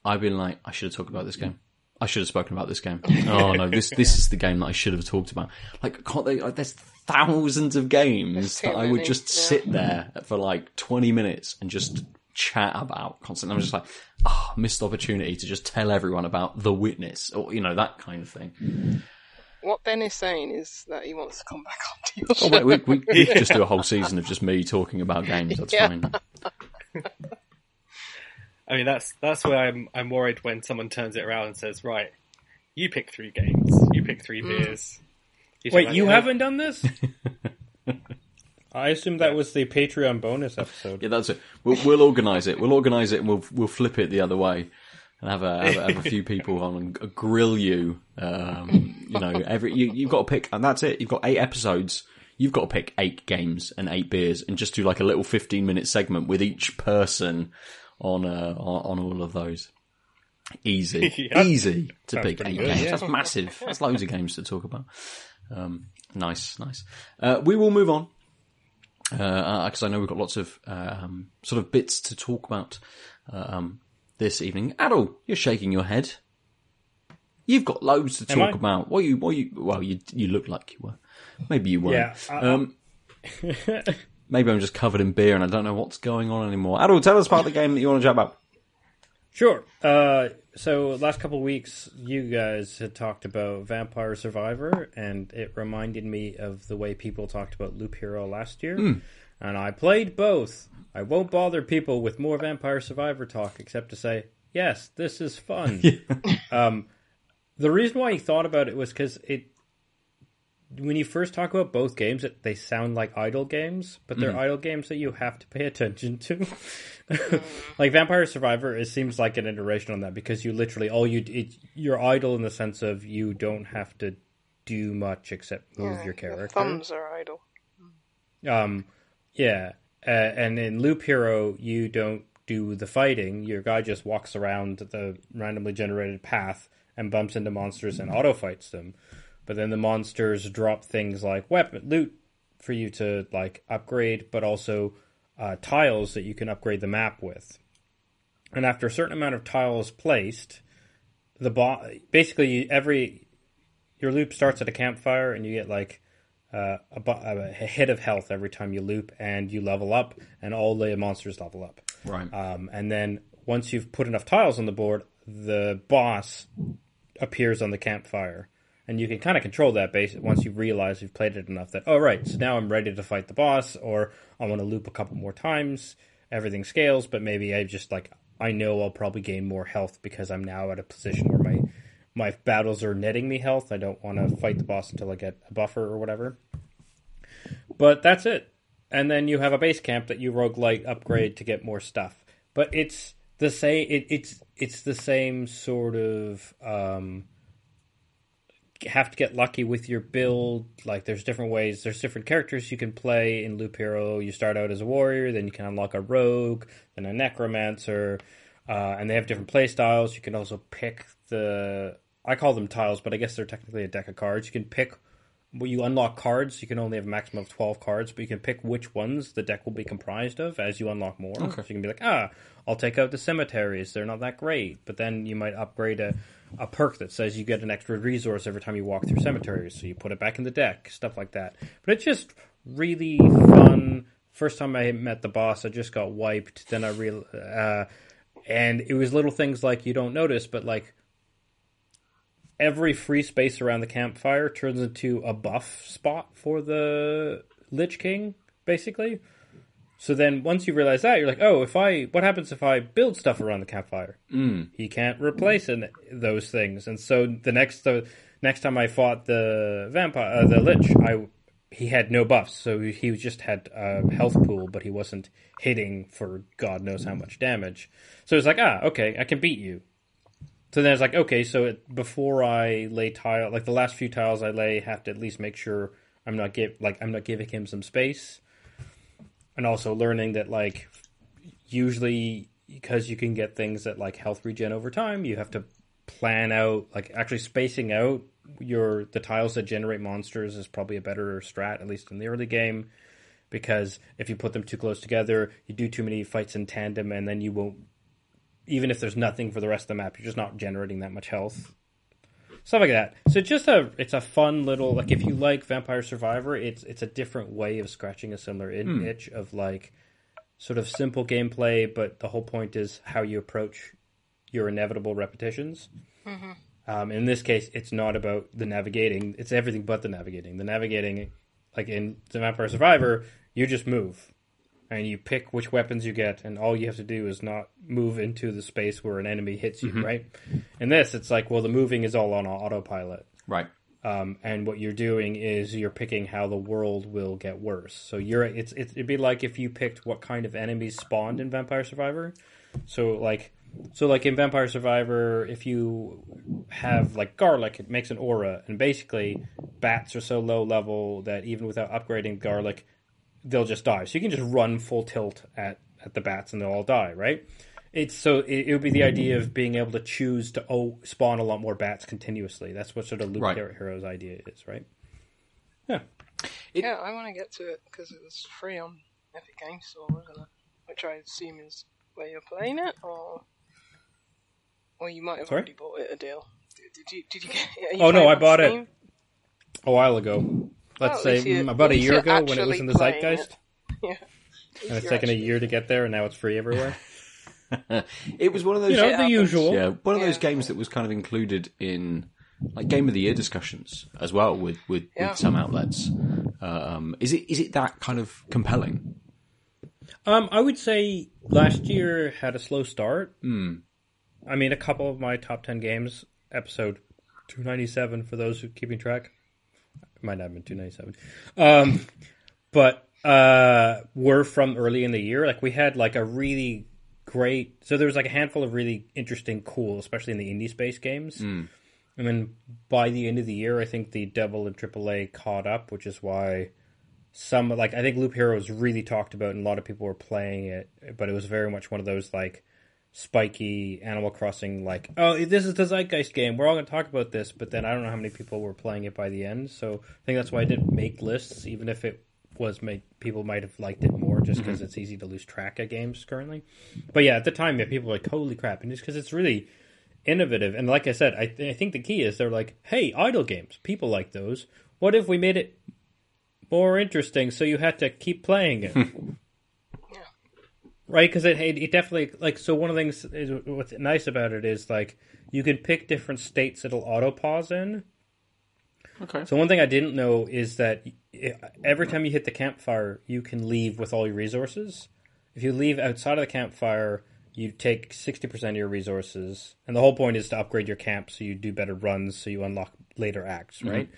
I've been like I should have talked about this game. I should have spoken about this game. Oh no, this this is the game that I should have talked about. Like, can't they? Like, there's thousands of games There's too that I would many, just yeah. sit there for like 20 minutes and just chat about constantly. I'm just like, oh, missed opportunity to just tell everyone about the witness or you know that kind of thing. What Ben is saying is that he wants to come back on to your Oh, wait, we, we, we could just do a whole season of just me talking about games. That's Yeah. fine. I mean, that's that's where I'm I'm worried when someone turns it around and says, "Right, you pick three games, you pick three beers." He's Wait, you "Oh, haven't done this? I assume that was the Patreon bonus episode. Yeah, that's it. We'll, we'll organise it. We'll organise it and we'll we'll flip it the other way and have a have, a- have a few people on and grill you. Um, you know, every you, you've got to pick, and that's it. You've got eight episodes. You've got to pick eight games and eight beers, and just do like a little fifteen minute segment with each person on uh, on, on all of those. Easy, Yeah. easy to Sounds pick eight good, games. yeah. That's massive. That's loads of games to talk about. Um, nice, nice. Uh, we will move on because I know we've got lots of um, sort of bits to talk about. Um, this evening. Adol, you're shaking your head. You've got loads to talk about. What you, what you, well, you, you look like you were. Maybe you weren't. Yeah, I- um, maybe I'm just covered in beer and I don't know what's going on anymore. Adol, tell us about the game that you want to chat about. Sure. Uh, so last couple of weeks, you guys had talked about Vampire Survivor, and it reminded me of the way people talked about Loop Hero last year. And I played both. I won't bother people with more Vampire Survivor talk, except to say, yes, this is fun. um, the reason why I thought about it was because it. When you first talk about both games, it, they sound like idle games, but they're idle games that you have to pay attention to. like Vampire Survivor, it seems like an iteration on that because you literally all you it, you're idle in the sense of you don't have to do much except move Yeah, your character. thumbs are idle. Um, yeah, uh, and in Loop Hero, you don't do the fighting. Your guy just walks around the randomly generated path and bumps into monsters and auto fights them. But then the monsters drop things like weapon loot for you to like upgrade, but also uh, tiles that you can upgrade the map with. And after a certain amount of tiles placed, the bo- basically every your loop starts at a campfire, and you get like uh, a, a hit of health every time you loop, and you level up, and all the monsters level up. Right. Um, and then once you've put enough tiles on the board, the boss appears on the campfire. And you can kind of control that base once you realize you've played it enough that, oh, right, so now I'm ready to fight the boss, or I want to loop a couple more times. Everything scales, but maybe I just like, I know I'll probably gain more health because I'm now at a position where my, my battles are netting me health. I don't want to fight the boss until I get a buffer or whatever. But that's it. And then you have a base camp that you roguelite upgrade to get more stuff. But it's the same it, it's it's the same sort of um have to get lucky with your build. Like there's different ways, there's different characters you can play in Loop Hero. You start out as a warrior, then you can unlock a rogue, then a necromancer, uh, and they have different play styles. You can also pick the I call them tiles, but I guess they're technically a deck of cards. You can pick you unlock cards. You can only have a maximum of twelve cards, but you can pick which ones the deck will be comprised of as you unlock more. So you can be like, ah, I'll take out the cemeteries. They're not that great, but then you might upgrade a, a perk that says you get an extra resource every time you walk through cemeteries. So you put it back in the deck, stuff like that. But it's just really fun. First time I met the boss, I just got wiped. Then I real, uh, and it was little things like you don't notice, but like every free space around the campfire turns into a buff spot for the Lich King, basically. So then once you realize that, you're like, oh, if I, what happens if I build stuff around the campfire? Mm. He can't replace in those things. And so the next, the next time I fought the vampire, uh, the Lich, I, he had no buffs. So he just had a health pool, but he wasn't hitting for God knows how much damage. So it's like, ah, okay, I can beat you. So then it's like, okay, so it, before I lay tile, like the last few tiles I lay, have to at least make sure I'm not give like I'm not giving him some space, and also learning that like usually because you can get things that like health regen over time, you have to plan out like actually spacing out your the tiles that generate monsters is probably a better strat at least in the early game. Because if you put them too close together, you do too many fights in tandem, and then you won't even if there's nothing for the rest of the map, you're just not generating that much health. Stuff like that. So just a it's a fun little like if you like Vampire Survivor, it's it's a different way of scratching a similar in- itch of like sort of simple gameplay, but the whole point is how you approach your inevitable repetitions. Um, in this case, it's not about the navigating; it's everything but the navigating. The navigating, like in the Vampire Survivor, you just move and you pick which weapons you get, and all you have to do is not move into the space where an enemy hits you, right? In this, it's like, well, the moving is all on autopilot. Right. Um, and what you're doing is you're picking how the world will get worse. So you're it's, it's it'd be like if you picked what kind of enemies spawned in Vampire Survivor. So like so like in Vampire Survivor, if you have like garlic, it makes an aura, and basically bats are so low level that even without upgrading garlic, they'll just die. So you can just run full tilt at at the bats and they'll all die, right? It's so it, it would be the idea of being able to choose to oh, spawn a lot more bats continuously. That's what sort of Loop Right. Hero- Heroes idea is, right? Yeah. yeah, I want to get to it because it was free on Epic Games Store, wasn't it? Which I assume is where you're playing it, or Or you might have Sorry? already bought it a deal. Did, did you? Did you get? are you Oh, no, playing I on bought it. A while ago. Let's at say you- mm, about a year ago when it was in the playing zeitgeist. Yeah. And it's You're taken a year to get there, and now it's free everywhere. It was one of those, You know, the happens. usual. yeah, one of those games that was kind of included in like game of the year discussions as well with with, Yeah. with some outlets. Um, is it is it that kind of compelling? Um, I would say last year had a slow start. Hmm. I mean, a couple of my top ten games, episode two ninety seven for those who keeping track, it might not have been two ninety seven, um, but uh, were from early in the year. Like we had like a really great. So there was like a handful of really interesting, cool, especially in the indie space games. And then by the end of the year, I think the Devil and AAA caught up, which is why some like I think Loop Hero was really talked about, and a lot of people were playing it, but it was very much one of those like spiky Animal Crossing, like oh this is the Zeitgeist game, we're all going to talk about this, but then I don't know how many people were playing it by the end, so I think that's why I didn't make lists, even if it was made people might have liked it more just because it's easy to lose track of games currently. But yeah, at the time, yeah, people were like holy crap, and just because it's really innovative. And like I said, I, th- I think the key is they're like, hey, idle games, people like those. What if we made it more interesting so you had to keep playing it? Right? Because it, it, it definitely, like, so one of the things is what's nice about it is, like, you can pick different states it'll auto pause in. Okay. So one thing I didn't know is that every time you hit the campfire, you can leave with all your resources. If you leave outside of the campfire, you take sixty percent of your resources, and the whole point is to upgrade your camp so you do better runs, so you unlock later acts, right?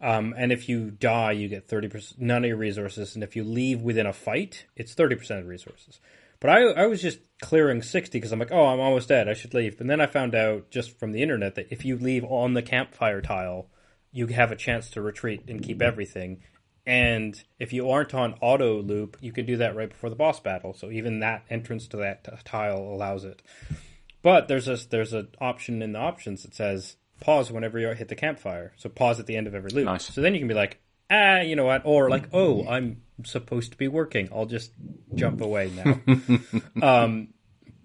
Um, and if you die, you get thirty percent, none of your resources, and if you leave within a fight, it's thirty percent of resources. But I, I was just clearing 60 because I'm like, oh, I'm almost dead. I should leave. But then I found out just from the internet that if you leave on the campfire tile, you have a chance to retreat and keep everything. And if you aren't on auto loop, you can do that right before the boss battle. So even that entrance to that t- tile allows it. But there's a there's an option in the options that says pause whenever you hit the campfire. So pause at the end of every loop. Nice. So then you can be like, ah, you know what? Or like, oh, I'm supposed to be working. I'll just jump away now. um,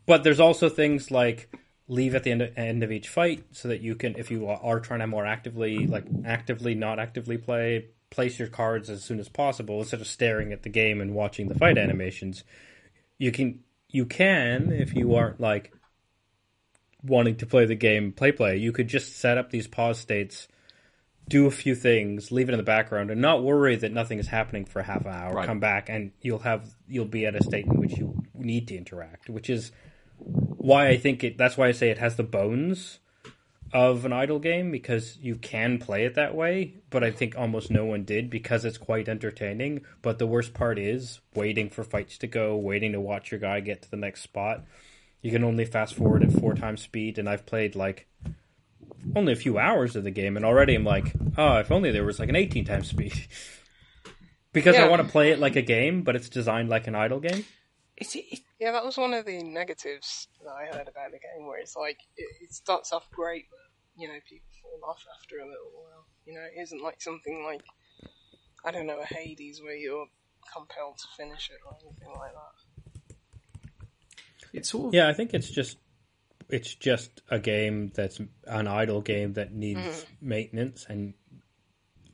but there's also things like leave at the end of, end of each fight so that you can, if you are trying to more actively, like actively, not actively play, place your cards as soon as possible instead of staring at the game and watching the fight animations. You can, you can, if you aren't like wanting to play the game play play, you could just set up these pause states, do a few things, leave it in the background, and not worry that nothing is happening for half an hour. Right. Come back and you'll have you'll be at a state in which you need to interact, which is why I think it. That's why I say it has the bones of an idle game because you can play it that way. But I think almost no one did because it's quite entertaining. But the worst part is waiting for fights to go, waiting to watch your guy get to the next spot. You can only fast forward at four times speed, and I've played like only a few hours of the game, and already I'm like, oh, if only there was like an 18 times speed. because I want to play it like a game, but it's designed like an idle game. Is it, Yeah, that was one of the negatives that I heard about the game, where it's like it, it starts off great, but you know people fall off after a little while. You know, it isn't like something like I don't know a Hades where you're compelled to finish it or anything like that. it's all. Yeah, I think it's just it's just a game that's an idle game that needs maintenance and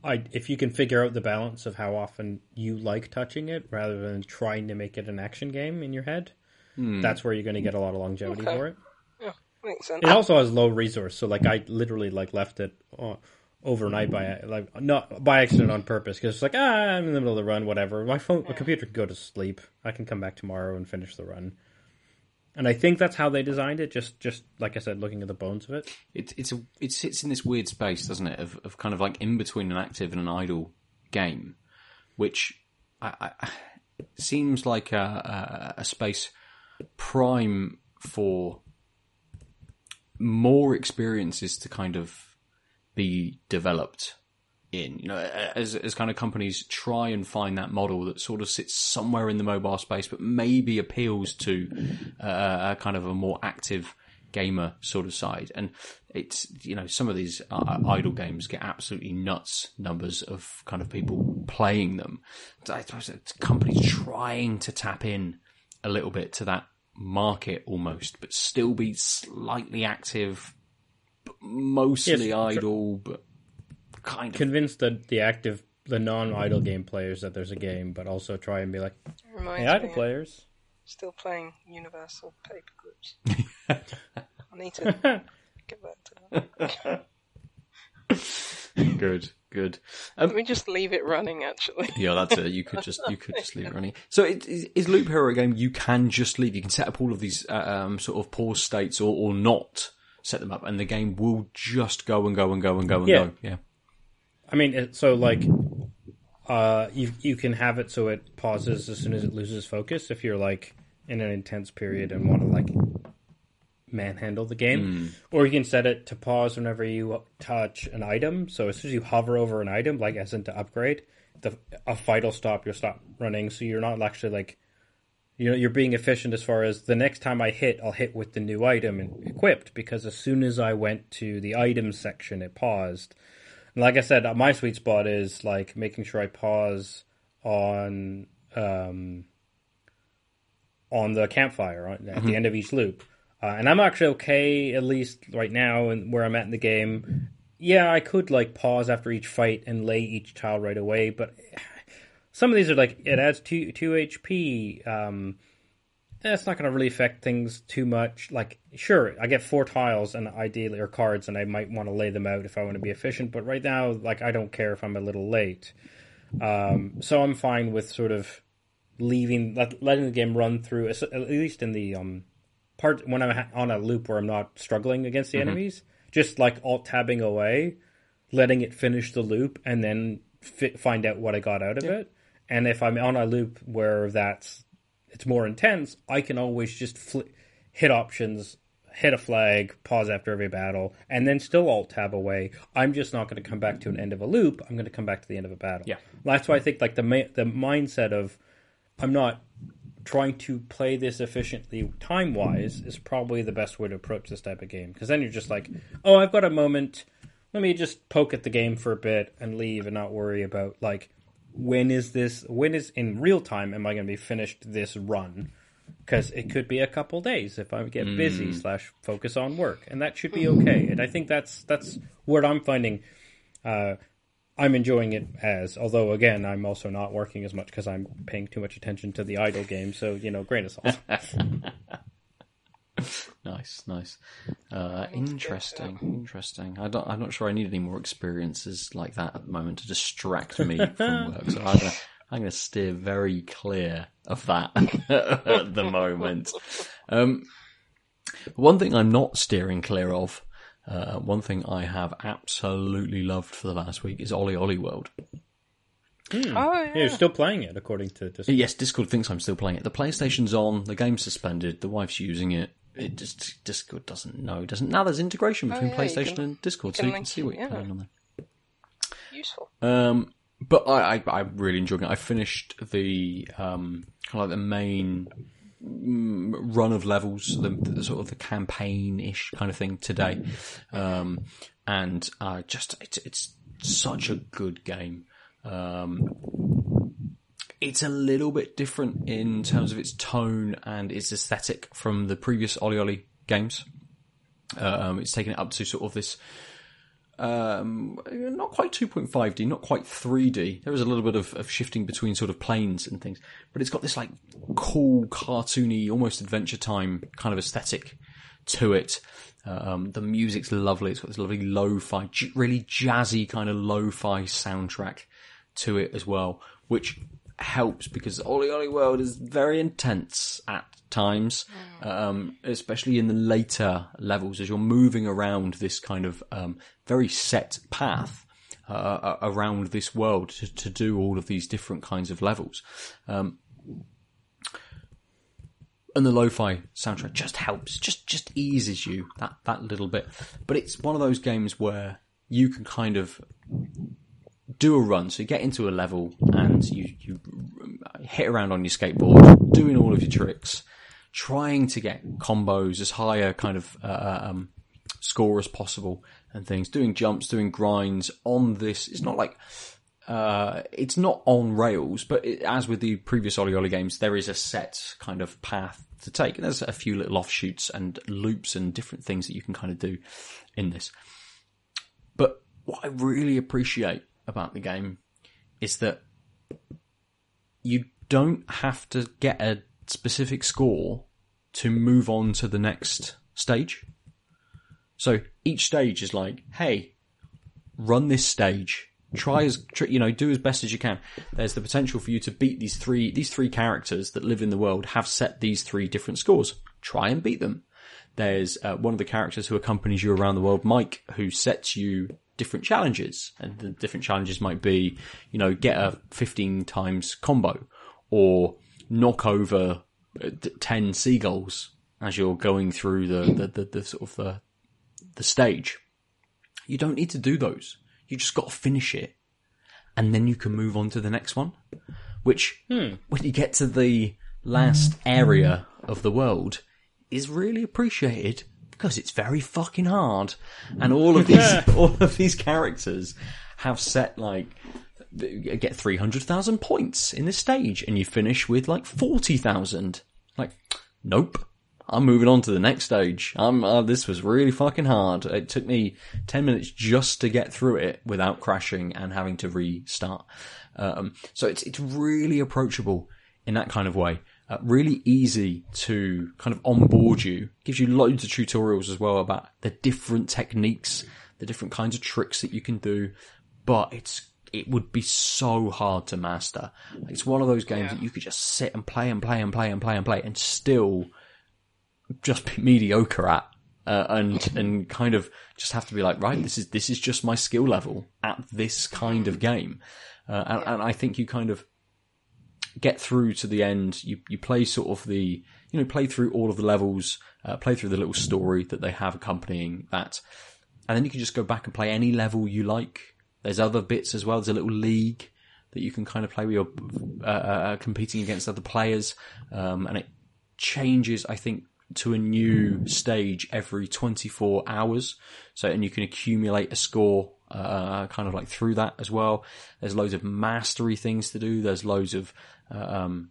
I if you can figure out the balance of how often you like touching it rather than trying to make it an action game in your head, that's where you're going to get a lot of longevity Okay. for it. Yeah, makes sense. It also has low resource, so like I literally like left it uh, overnight by like not by accident on purpose because it's like ah I'm in the middle of the run, whatever. My phone, my computer can go to sleep. I can come back tomorrow and finish the run. And I think that's how they designed it. Just just like I said, looking at the bones of it. It, it's a, it sits in this weird space, doesn't it, of, of kind of like in between an active and an idle game, which I, I, seems like a, a, a space prime for more experiences to kind of be developed in. You know, as as kind of companies try and find that model that sort of sits somewhere in the mobile space, but maybe appeals to uh, a kind of a more active gamer sort of side. And it's you know some of these uh, idle games get absolutely nuts numbers of kind of people playing them. I suppose it's companies trying to tap in a little bit to that market almost, but still be slightly active, mostly Yes, idle, but kind of. Convince the the active, the non-idle game players that there's a game, but also try and be like, Reminds hey, idle players. still playing Universal Paperclips. I need to get back to that. good, good. Let me just leave it running. Actually, Yeah, that's it. You could just you could just leave it running. So it is, is Loop Hero a game you can just leave. You can set up all of these uh, um, sort of pause states or, or not set them up, and the game will just go and go and go and go and Yeah. go. Yeah. I mean, it, so like, uh, you you can have it so it pauses as soon as it loses focus if you're like in an intense period and want to like manhandle the game, or you can set it to pause whenever you touch an item. So as soon as you hover over an item, like as in to upgrade, the a fight will stop. You'll stop running, so you're not actually like. You know, you're being efficient as far as the next time I hit, I'll hit with the new item and equipped because as soon as I went to the items section, it paused. And like I said, my sweet spot is like making sure I pause on um, on the campfire at the end of each loop. Uh, and I'm actually okay, at least right now, and where I'm at in the game. Yeah, I could like pause after each fight and lay each tile right away, but some of these are like it adds two two HP. Um, that's not going to really affect things too much. Like, sure, I get four tiles and ideally or cards, and I might want to lay them out if I want to be efficient. But right now, like, I don't care if I'm a little late. Um, so I'm fine with sort of leaving, let, letting the game run through, at least in the um, part when I'm on a loop where I'm not struggling against the enemies. Just like alt tabbing away, letting it finish the loop, and then fi- find out what I got out of it. And if I'm on a loop where that's it's more intense, I can always just fl- hit options, hit a flag, pause after every battle, and then still alt tab away. I'm just not going to come back to an end of a loop. I'm going to come back to the end of a battle. Yeah. that's why I think like the ma- the mindset of I'm not trying to play this efficiently time wise is probably the best way to approach this type of game because then you're just like, oh, I've got a moment. Let me just poke at the game for a bit and leave and not worry about like when is this when is in real time am I going to be finished this run? Because it could be a couple days if I get busy slash focus on work and that should be okay. And I think that's that's what I'm finding uh, I'm enjoying it as although again I'm also not working as much because I'm paying too much attention to the idle game so you know grain of salt Nice, nice. Uh, interesting, interesting. I don't, I'm not sure I need any more experiences like that at the moment to distract me from work. So I'm gonna, I'm gonna steer very clear of that at the moment. Um, one thing I'm not steering clear of, uh, one thing I have absolutely loved for the last week is OlliOlli World. Oh Yeah, yeah. you're still playing it according to this Yes, Discord thinks I'm still playing it. The PlayStation's on, the game's suspended, the wife's using it. It just Discord doesn't know. Doesn't now. There's integration between Oh, yeah, PlayStation can- and Discord, so you can link see what you're yeah. playing on there. Useful. Um, but I, I, I'm really enjoying it. I finished the um, kind of like the main mm, run of levels, the, the sort of the campaign-ish kind of thing today, um, and uh, just it's it's such a good game. Um, it's a little bit different in terms of its tone and its aesthetic from the previous OlliOlli games. Um, it's taken it up to sort of this um, not quite 2.5D, not quite 3D. There is a little bit of, of shifting between sort of planes and things, but it's got this like cool, cartoony, almost Adventure Time kind of aesthetic to it. Um, the music's lovely. It's got this lovely lo-fi, really jazzy kind of lo-fi soundtrack to it as well, which helps because OlliOlli World is very intense at times, um, especially in the later levels as you're moving around this kind of um, very set path. Uh, around this world to, to do all of these different kinds of levels. Um, and the lo-fi soundtrack just helps, just just eases you that that little bit. But it's one of those games where you can kind of do a run. So you get into a level and you you hit around on your skateboard, doing all of your tricks, trying to get combos as high a kind of uh, um, score as possible and things. Doing jumps, doing grinds on this. It's not like uh, it's not on rails, but it, as with the previous OlliOlli games, there is a set kind of path to take. And there's a few little offshoots and loops and different things that you can kind of do in this. But what I really appreciate about the game is that you don't have to get a specific score to move on to the next stage. So each stage is like, hey, run this stage. Try as you know, do as best as you can. There's the potential for you to beat these three these three characters that live in the world have set these three different scores. Try and beat them. There's uh, one of the characters who accompanies you around the world, Mike, who sets you different challenges, and the different challenges might be, you know, get a 15 times combo, or knock over uh, 10 seagulls as you're going through the, the, the, the sort of the, the stage. You don't need to do those. You just got to finish it, and then you can move on to the next one. Which, when you get to the last area of the world, is really appreciated because it's very fucking hard, and all of these all of these characters have set like get three hundred thousand points in this stage, and you finish with like forty thousand. Like, nope. I'm moving on to the next stage. I'm, uh, this was really fucking hard. It took me 10 minutes just to get through it without crashing and having to restart. Um, so it's, it's really approachable in that kind of way. Uh, really easy to kind of onboard you. Gives you loads of tutorials as well about the different techniques, the different kinds of tricks that you can do. But it's it would be so hard to master. It's one of those games Yeah. that you could just sit and play and play and play and play and play and still just be mediocre at. Uh, and and kind of just have to be like right this is this is just my skill level at this kind of game uh, and, and I think you kind of get through to the end you you play sort of the you know play through all of the levels uh, play through the little story that they have accompanying that and then you can just go back and play any level you like there's other bits as well there's a little league that you can kind of play where you're uh, uh, competing against other players um, and it changes I think to a new stage every 24 hours. So, and you can accumulate a score, uh, kind of like through that as well. There's loads of mastery things to do. There's loads of, uh, um,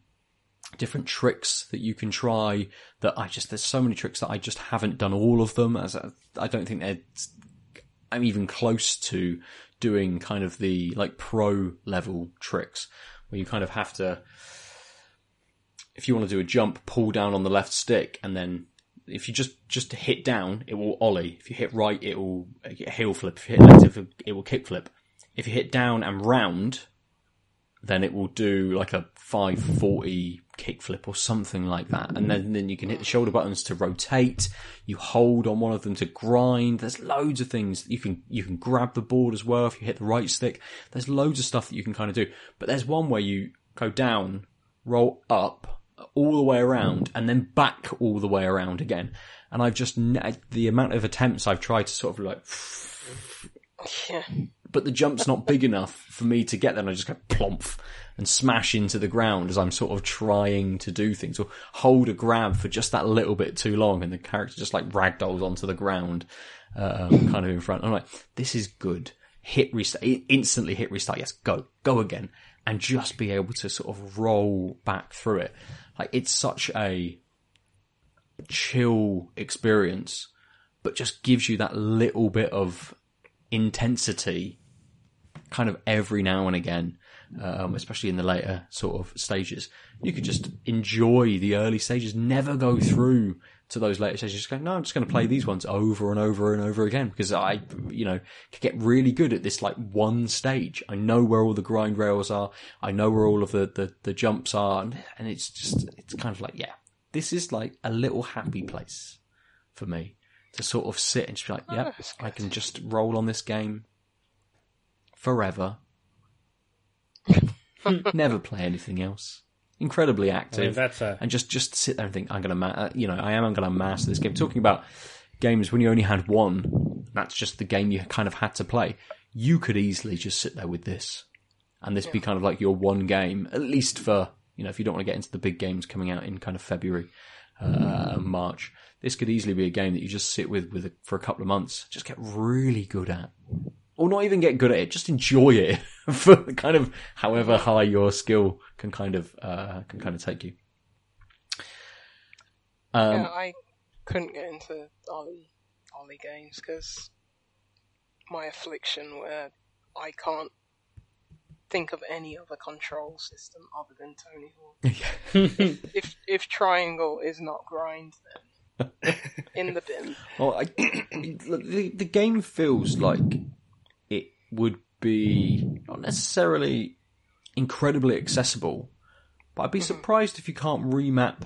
different tricks that you can try that I just, there's so many tricks that I just haven't done all of them as I, I don't think they're, I'm even close to doing kind of the like pro level tricks where you kind of have to, if you want to do a jump, pull down on the left stick, and then if you just just hit down, it will ollie. If you hit right, it will heel flip. If you hit left, it will kick flip. If you hit down and round, then it will do like a 540 kickflip or something like that. And then, then you can hit the shoulder buttons to rotate. You hold on one of them to grind. There's loads of things you can, you can grab the board as well if you hit the right stick. There's loads of stuff that you can kind of do. But there's one where you go down, roll up, all the way around and then back all the way around again. And I've just, the amount of attempts I've tried to sort of like, Yeah. But the jump's not big enough for me to get there and I just go plump and smash into the ground as I'm sort of trying to do things or hold a grab for just that little bit too long and the character just like ragdolls onto the ground, um, kind of in front. I'm like, this is good. Hit restart, instantly hit restart. Yes, go, go again and just be able to sort of roll back through it. Like it's such a chill experience, but just gives you that little bit of intensity kind of every now and again, um, especially in the later sort of stages. You could just enjoy the early stages, never go through to those later stages. Just go, no, I'm just going to play these ones over and over and over again because I, you know, could get really good at this like one stage. I know where all the grind rails are. I know where all of the, the, the jumps are. And, and it's just, it's kind of like, yeah, this is like a little happy place for me to sort of sit and just be like, Oh, yep, that's I can just roll on this game forever. Never play anything else. Incredibly I active mean, that's a and just just sit there and think I'm gonna ma- uh, you know I am gonna master this game. Talking about games when you only had one, that's just the game you kind of had to play. You could easily just sit there with this, and this be kind of like your one game, at least for you know if you don't want to get into the big games coming out in kind of February, uh, and March. This could easily be a game that you just sit with with a, for a couple of months, just get really good at, or not even get good at it, just enjoy it for kind of however high your skill can kind of uh, can kind of take you. Um, yeah, I couldn't get into Ollie, Ollie games because my affliction where I can't think of any other control system other than Tony Hawk. if if triangle is not grind, then in the bin. Well, I, the the game feels like would be not necessarily incredibly accessible, but I'd be surprised if you can't remap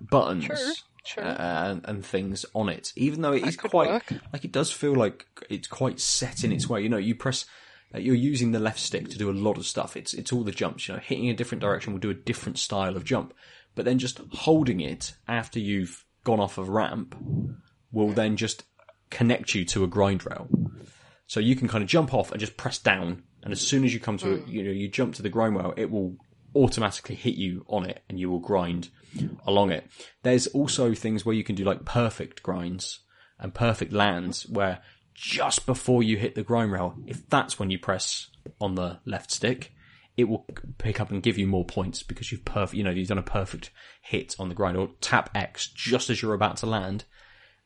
buttons Sure, sure. uh, and, and things on it. Even though it is could quite work. like it does feel like it's quite set in its way. You know, you press. Uh, you're using the left stick to do a lot of stuff. It's it's all the jumps. You know, hitting a different direction will do a different style of jump, but then just holding it after you've gone off of ramp will then just connect you to a grind rail. So you can kind of jump off and just press down, and as soon as you come to it, you know you jump to the grind rail, it will automatically hit you on it, and you will grind along it. There's also things where you can do like perfect grinds and perfect lands, where just before you hit the grind rail, if that's when you press on the left stick, it will pick up and give you more points because you've perfect, you know, you've done a perfect hit on the grind, or tap X just as you're about to land,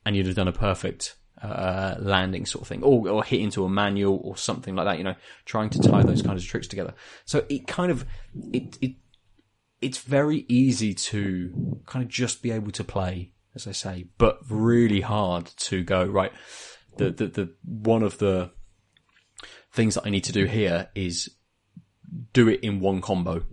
and you'd have done a perfect uh, landing sort of thing, or, or hit into a manual or something like that. You know, trying to tie those kinds of tricks together. So it kind of it it it's very easy to kind of just be able to play, as I say, but really hard to go right. The the the one of the things that I need to do here is do it in one combo.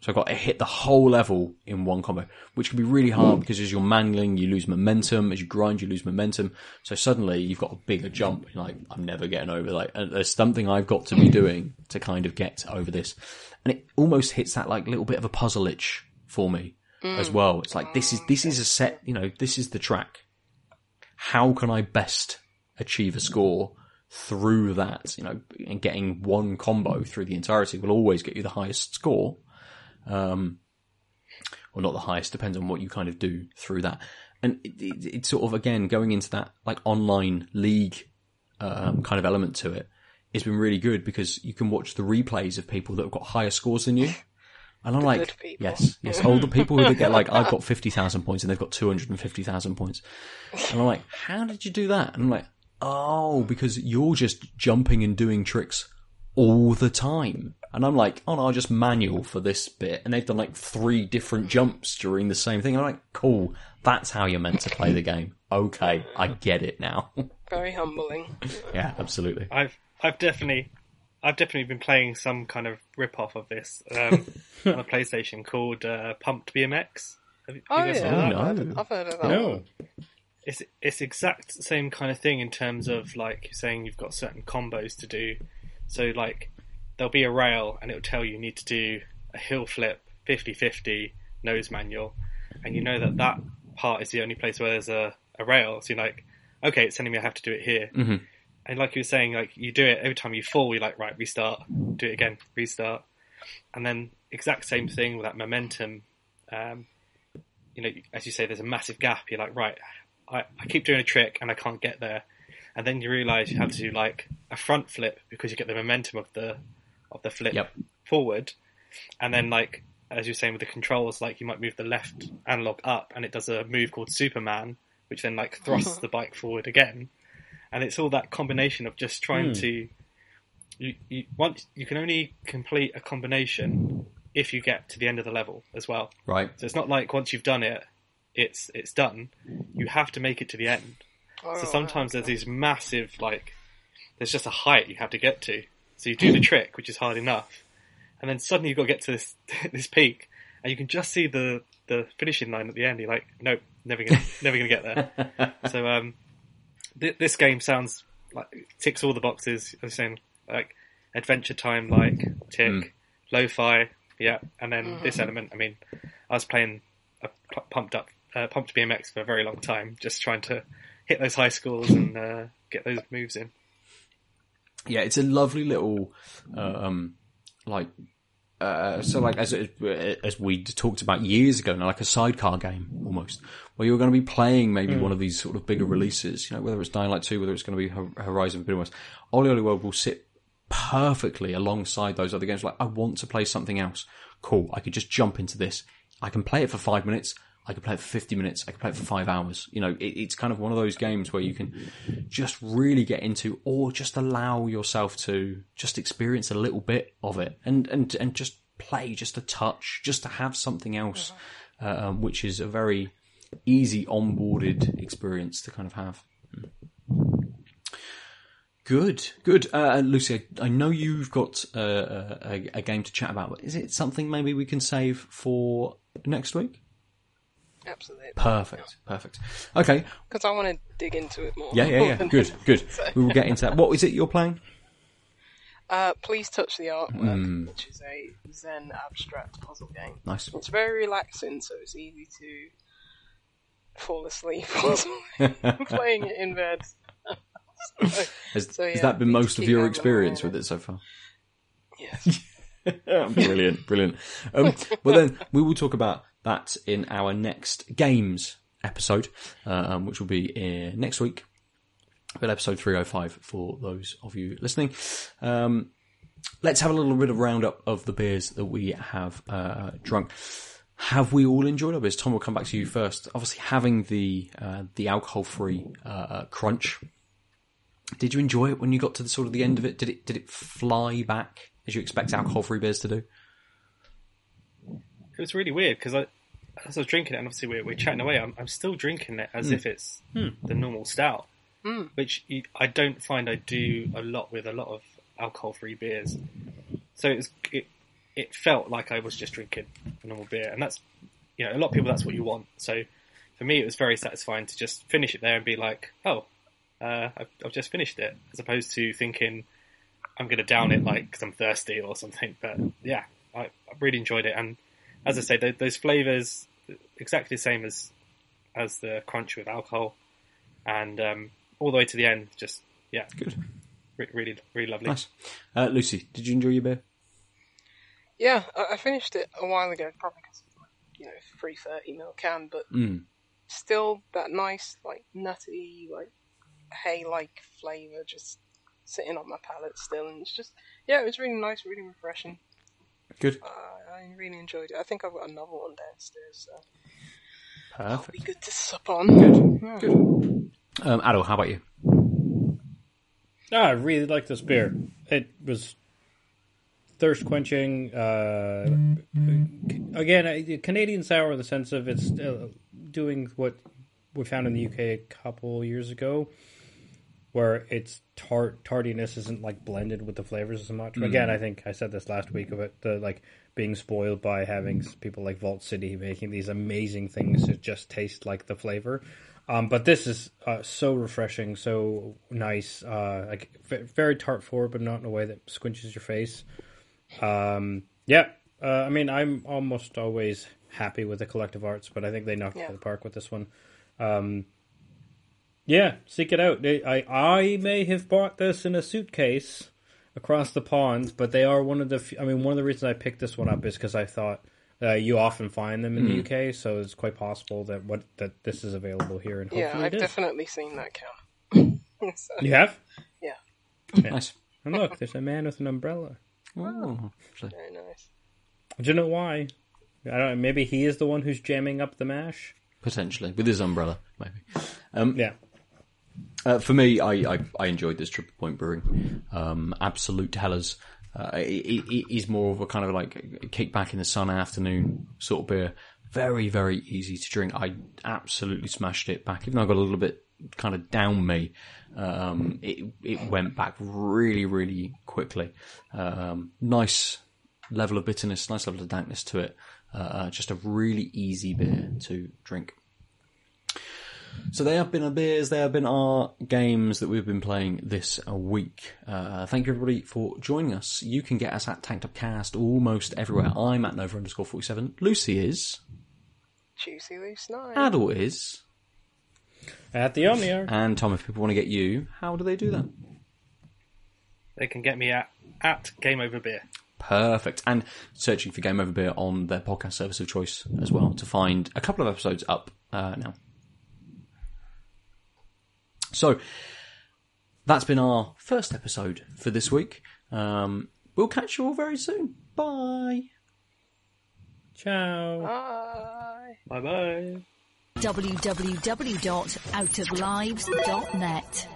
So I've got to hit the whole level in one combo, which can be really hard hmm. because as you're mangling, you lose momentum. As you grind, you lose momentum. So suddenly you've got a bigger jump. You're like, I'm never getting over. Like, there's something I've got to be hmm. doing to kind of get over this. And it almost hits that like little bit of a puzzle itch for me as hmm. well. It's like, this is, this is a set, you know, this is the track. How can I best achieve a score through that? You know, and getting one combo through the entirety will always get you the highest score um, or not the highest, depends on what you kind of do through that. And it, it, it's sort of again going into that like online league um, kind of element to it. It's been really good because you can watch the replays of people that have got higher scores than you. And I'm like, yes, yes, all the people who get like, I've got 50,000 points and they've got 250,000 points. And I'm like, how did you do that? And I'm like, oh, because you're just jumping and doing tricks all the time. And I'm like, oh no, I'll just manual for this bit. And they've done like three different jumps during the same thing. I'm like, cool. That's how you're meant to play the game. Okay. I get it now. Very humbling. yeah, absolutely. I've I've definitely I've definitely been playing some kind of rip off of this um, on a PlayStation called uh, Pumped BMX. Have you, Oh yeah, Oh, no. I've heard of that. No. It's it's exact same kind of thing in terms of like saying you've got certain combos to do. So like there'll be a rail and it'll tell you you need to do a hill flip 50-50 nose manual. And you know that that part is the only place where there's a, a rail. So you're like okay it's telling me I have to do it here. Mhm. and like you were saying like you do it every time you fall you're like right restart do it again restart. And then exact same thing with that momentum. Um, you know as you say there's a massive gap. You're like right I, I keep doing a trick and I can't get there. And then you realize you have to do like a front flip because you get the momentum of the of the flip Yep. forward. And then like as you're saying with the controls like you might move the left analog up and it does a move called superman which then like thrusts the bike forward again. And it's all that combination of just trying hmm. to you, you once you can only complete a combination if you get to the end of the level as well. Right. so it's not like once you've done it it's it's done. You have to make it to the end. Oh, so sometimes there's these massive like there's just a height you have to get to. So you do the trick, which is hard enough, and then suddenly you've got to get to this this peak, and you can just see the the finishing line at the end. You're like, nope, never gonna never gonna get there. so um, th- this game sounds like ticks all the boxes. I was saying like adventure time, like tick, Mm. lo-fi, yeah, and then this element. I mean, I was playing a pumped up uh, pumped BMX for a very long time, just trying to hit those high scores and uh, get those moves in. Yeah, it's a lovely little, um, like, uh, so like as as we talked about years ago, now like a sidecar game almost, where you're going to be playing maybe one of these sort of bigger releases. You know, whether it's Dying Light Two, whether it's going to be Horizon Forbidden West, OlliOlli World will sit perfectly alongside those other games. Like, I want to play something else. Cool, I could just jump into this. I can play it for five minutes. I could play it for 50 minutes. I could play it for five hours. You know, it, it's kind of one of those games where you can just really get into, or just allow yourself to just experience a little bit of it, and and and just play just a touch, just to have something else, uh, um, which is a very easy onboarded experience to kind of have. Good, good. Uh, Lucy, I, I know you've got uh, a, a game to chat about. Is it something maybe we can save for next week? Absolutely. Perfect, perfect. Okay, Because I want to dig into it more. yeah, yeah, yeah. Good, good. We will get into that. What is it you're playing? Uh, Please touch the artwork, Hmm. which is a Zen abstract puzzle game. Nice. It's very relaxing, so it's easy to fall asleep playing it in bed. so, Has, So, has that been most of your experience with it so far? yes. brilliant, brilliant. Um, well, then we will talk about that in our next games episode, uh, um, which will be uh, next week. But episode 305 for those of you listening. Um, let's have a little bit of roundup of the beers that we have uh, drunk. Have we all enjoyed our beers? Tom, we'll come back to you first. Obviously, having the uh, the alcohol free uh, uh, crunch. Did you enjoy it when you got to the sort of the end of it? Did it did it fly back as you expect alcohol free beers to do? It was really weird because I, as I was drinking it, and obviously we're, we're chatting away, I'm, I'm still drinking it as if it's the normal stout, which I don't find I do a lot with a lot of alcohol-free beers. So it, was, it it felt like I was just drinking a normal beer, and that's you know a lot of people that's what you want. So for me, it was very satisfying to just finish it there and be like, oh, uh, I've, I've just finished it, as opposed to thinking I'm going to down it like because I'm thirsty or something. But yeah, I, I really enjoyed it, and as I say, th- those flavors exactly the same as as the crunch with alcohol, and um, all the way to the end, just yeah, Good. re- really, really lovely. Nice. Uh, Lucy, did you enjoy your beer? Yeah, I, I finished it a while ago, probably because you know, three thirty mil can, but Mm. still that nice, like nutty, like hay-like flavor just sitting on my palate still, and it's just yeah, it was really nice, really refreshing. Good. Uh, I really enjoyed it. I think I've got another one downstairs, so it'll Perfect. be good to sup on. Good. Yeah. Good. Um, Adol, how about you? Ah, I really like this beer. It was thirst quenching. Uh, again, a Canadian sour in the sense of it's uh, doing what we found in the UK a couple years ago, where its tart tardiness isn't like blended with the flavors as much. Again, I think I said this last week about the like being spoiled by having people like Vault City making these amazing things that just taste like the flavor. Um, but this is uh, so refreshing, so nice, uh, like very tart forward, but not in a way that squinches your face. Um, yeah, uh, I mean, I'm almost always happy with the collective arts, but I think they knocked it out of the park with this one. Um, yeah, seek it out. I I may have bought this in a suitcase across the pond, but they are one of the. f- I mean, one of the reasons I picked this one up is because I thought uh, you often find them in the UK, so it's quite possible that what that this is available here, and hopefully Yeah, I've it is. definitely seen that can. So, You have? yeah, Nice. And look, there's a man with an umbrella. Oh, lovely. very nice. Do you know why? I don't. know, Maybe he is the one who's jamming up the mash. Potentially with his umbrella, maybe. Um, Yeah. Uh, for me, I, I, I enjoyed this Triple Point Brewing. Um, Absolute Helles. Uh, it, it, is more of a kind of like kick back in the sun afternoon sort of beer. Very, very easy to drink. I absolutely smashed it back. Even though I got a little bit kind of down me, um, it, it went back really, really quickly. Um, nice level of bitterness, nice level of dankness to it. Uh, just a really easy beer to drink. So they have been our beers, they have been our games that we've been playing this uh, week. Uh, thank you everybody for joining us. You can get us at Tanked Up Cast almost everywhere. I'm at Nova underscore 47. Lucy is. Juicy loose nine. Adel is. At the Omniarch. And Tom, if people want to get you, how do they do that? They can get me at at Game Over Beer. Perfect. And searching for Game Over Beer on their podcast service of choice as well to find a couple of episodes up uh, now. So that's been our first episode for this week. Um, we'll catch you all very soon. Bye. Ciao. Bye. Bye bye. www.outoflives.net.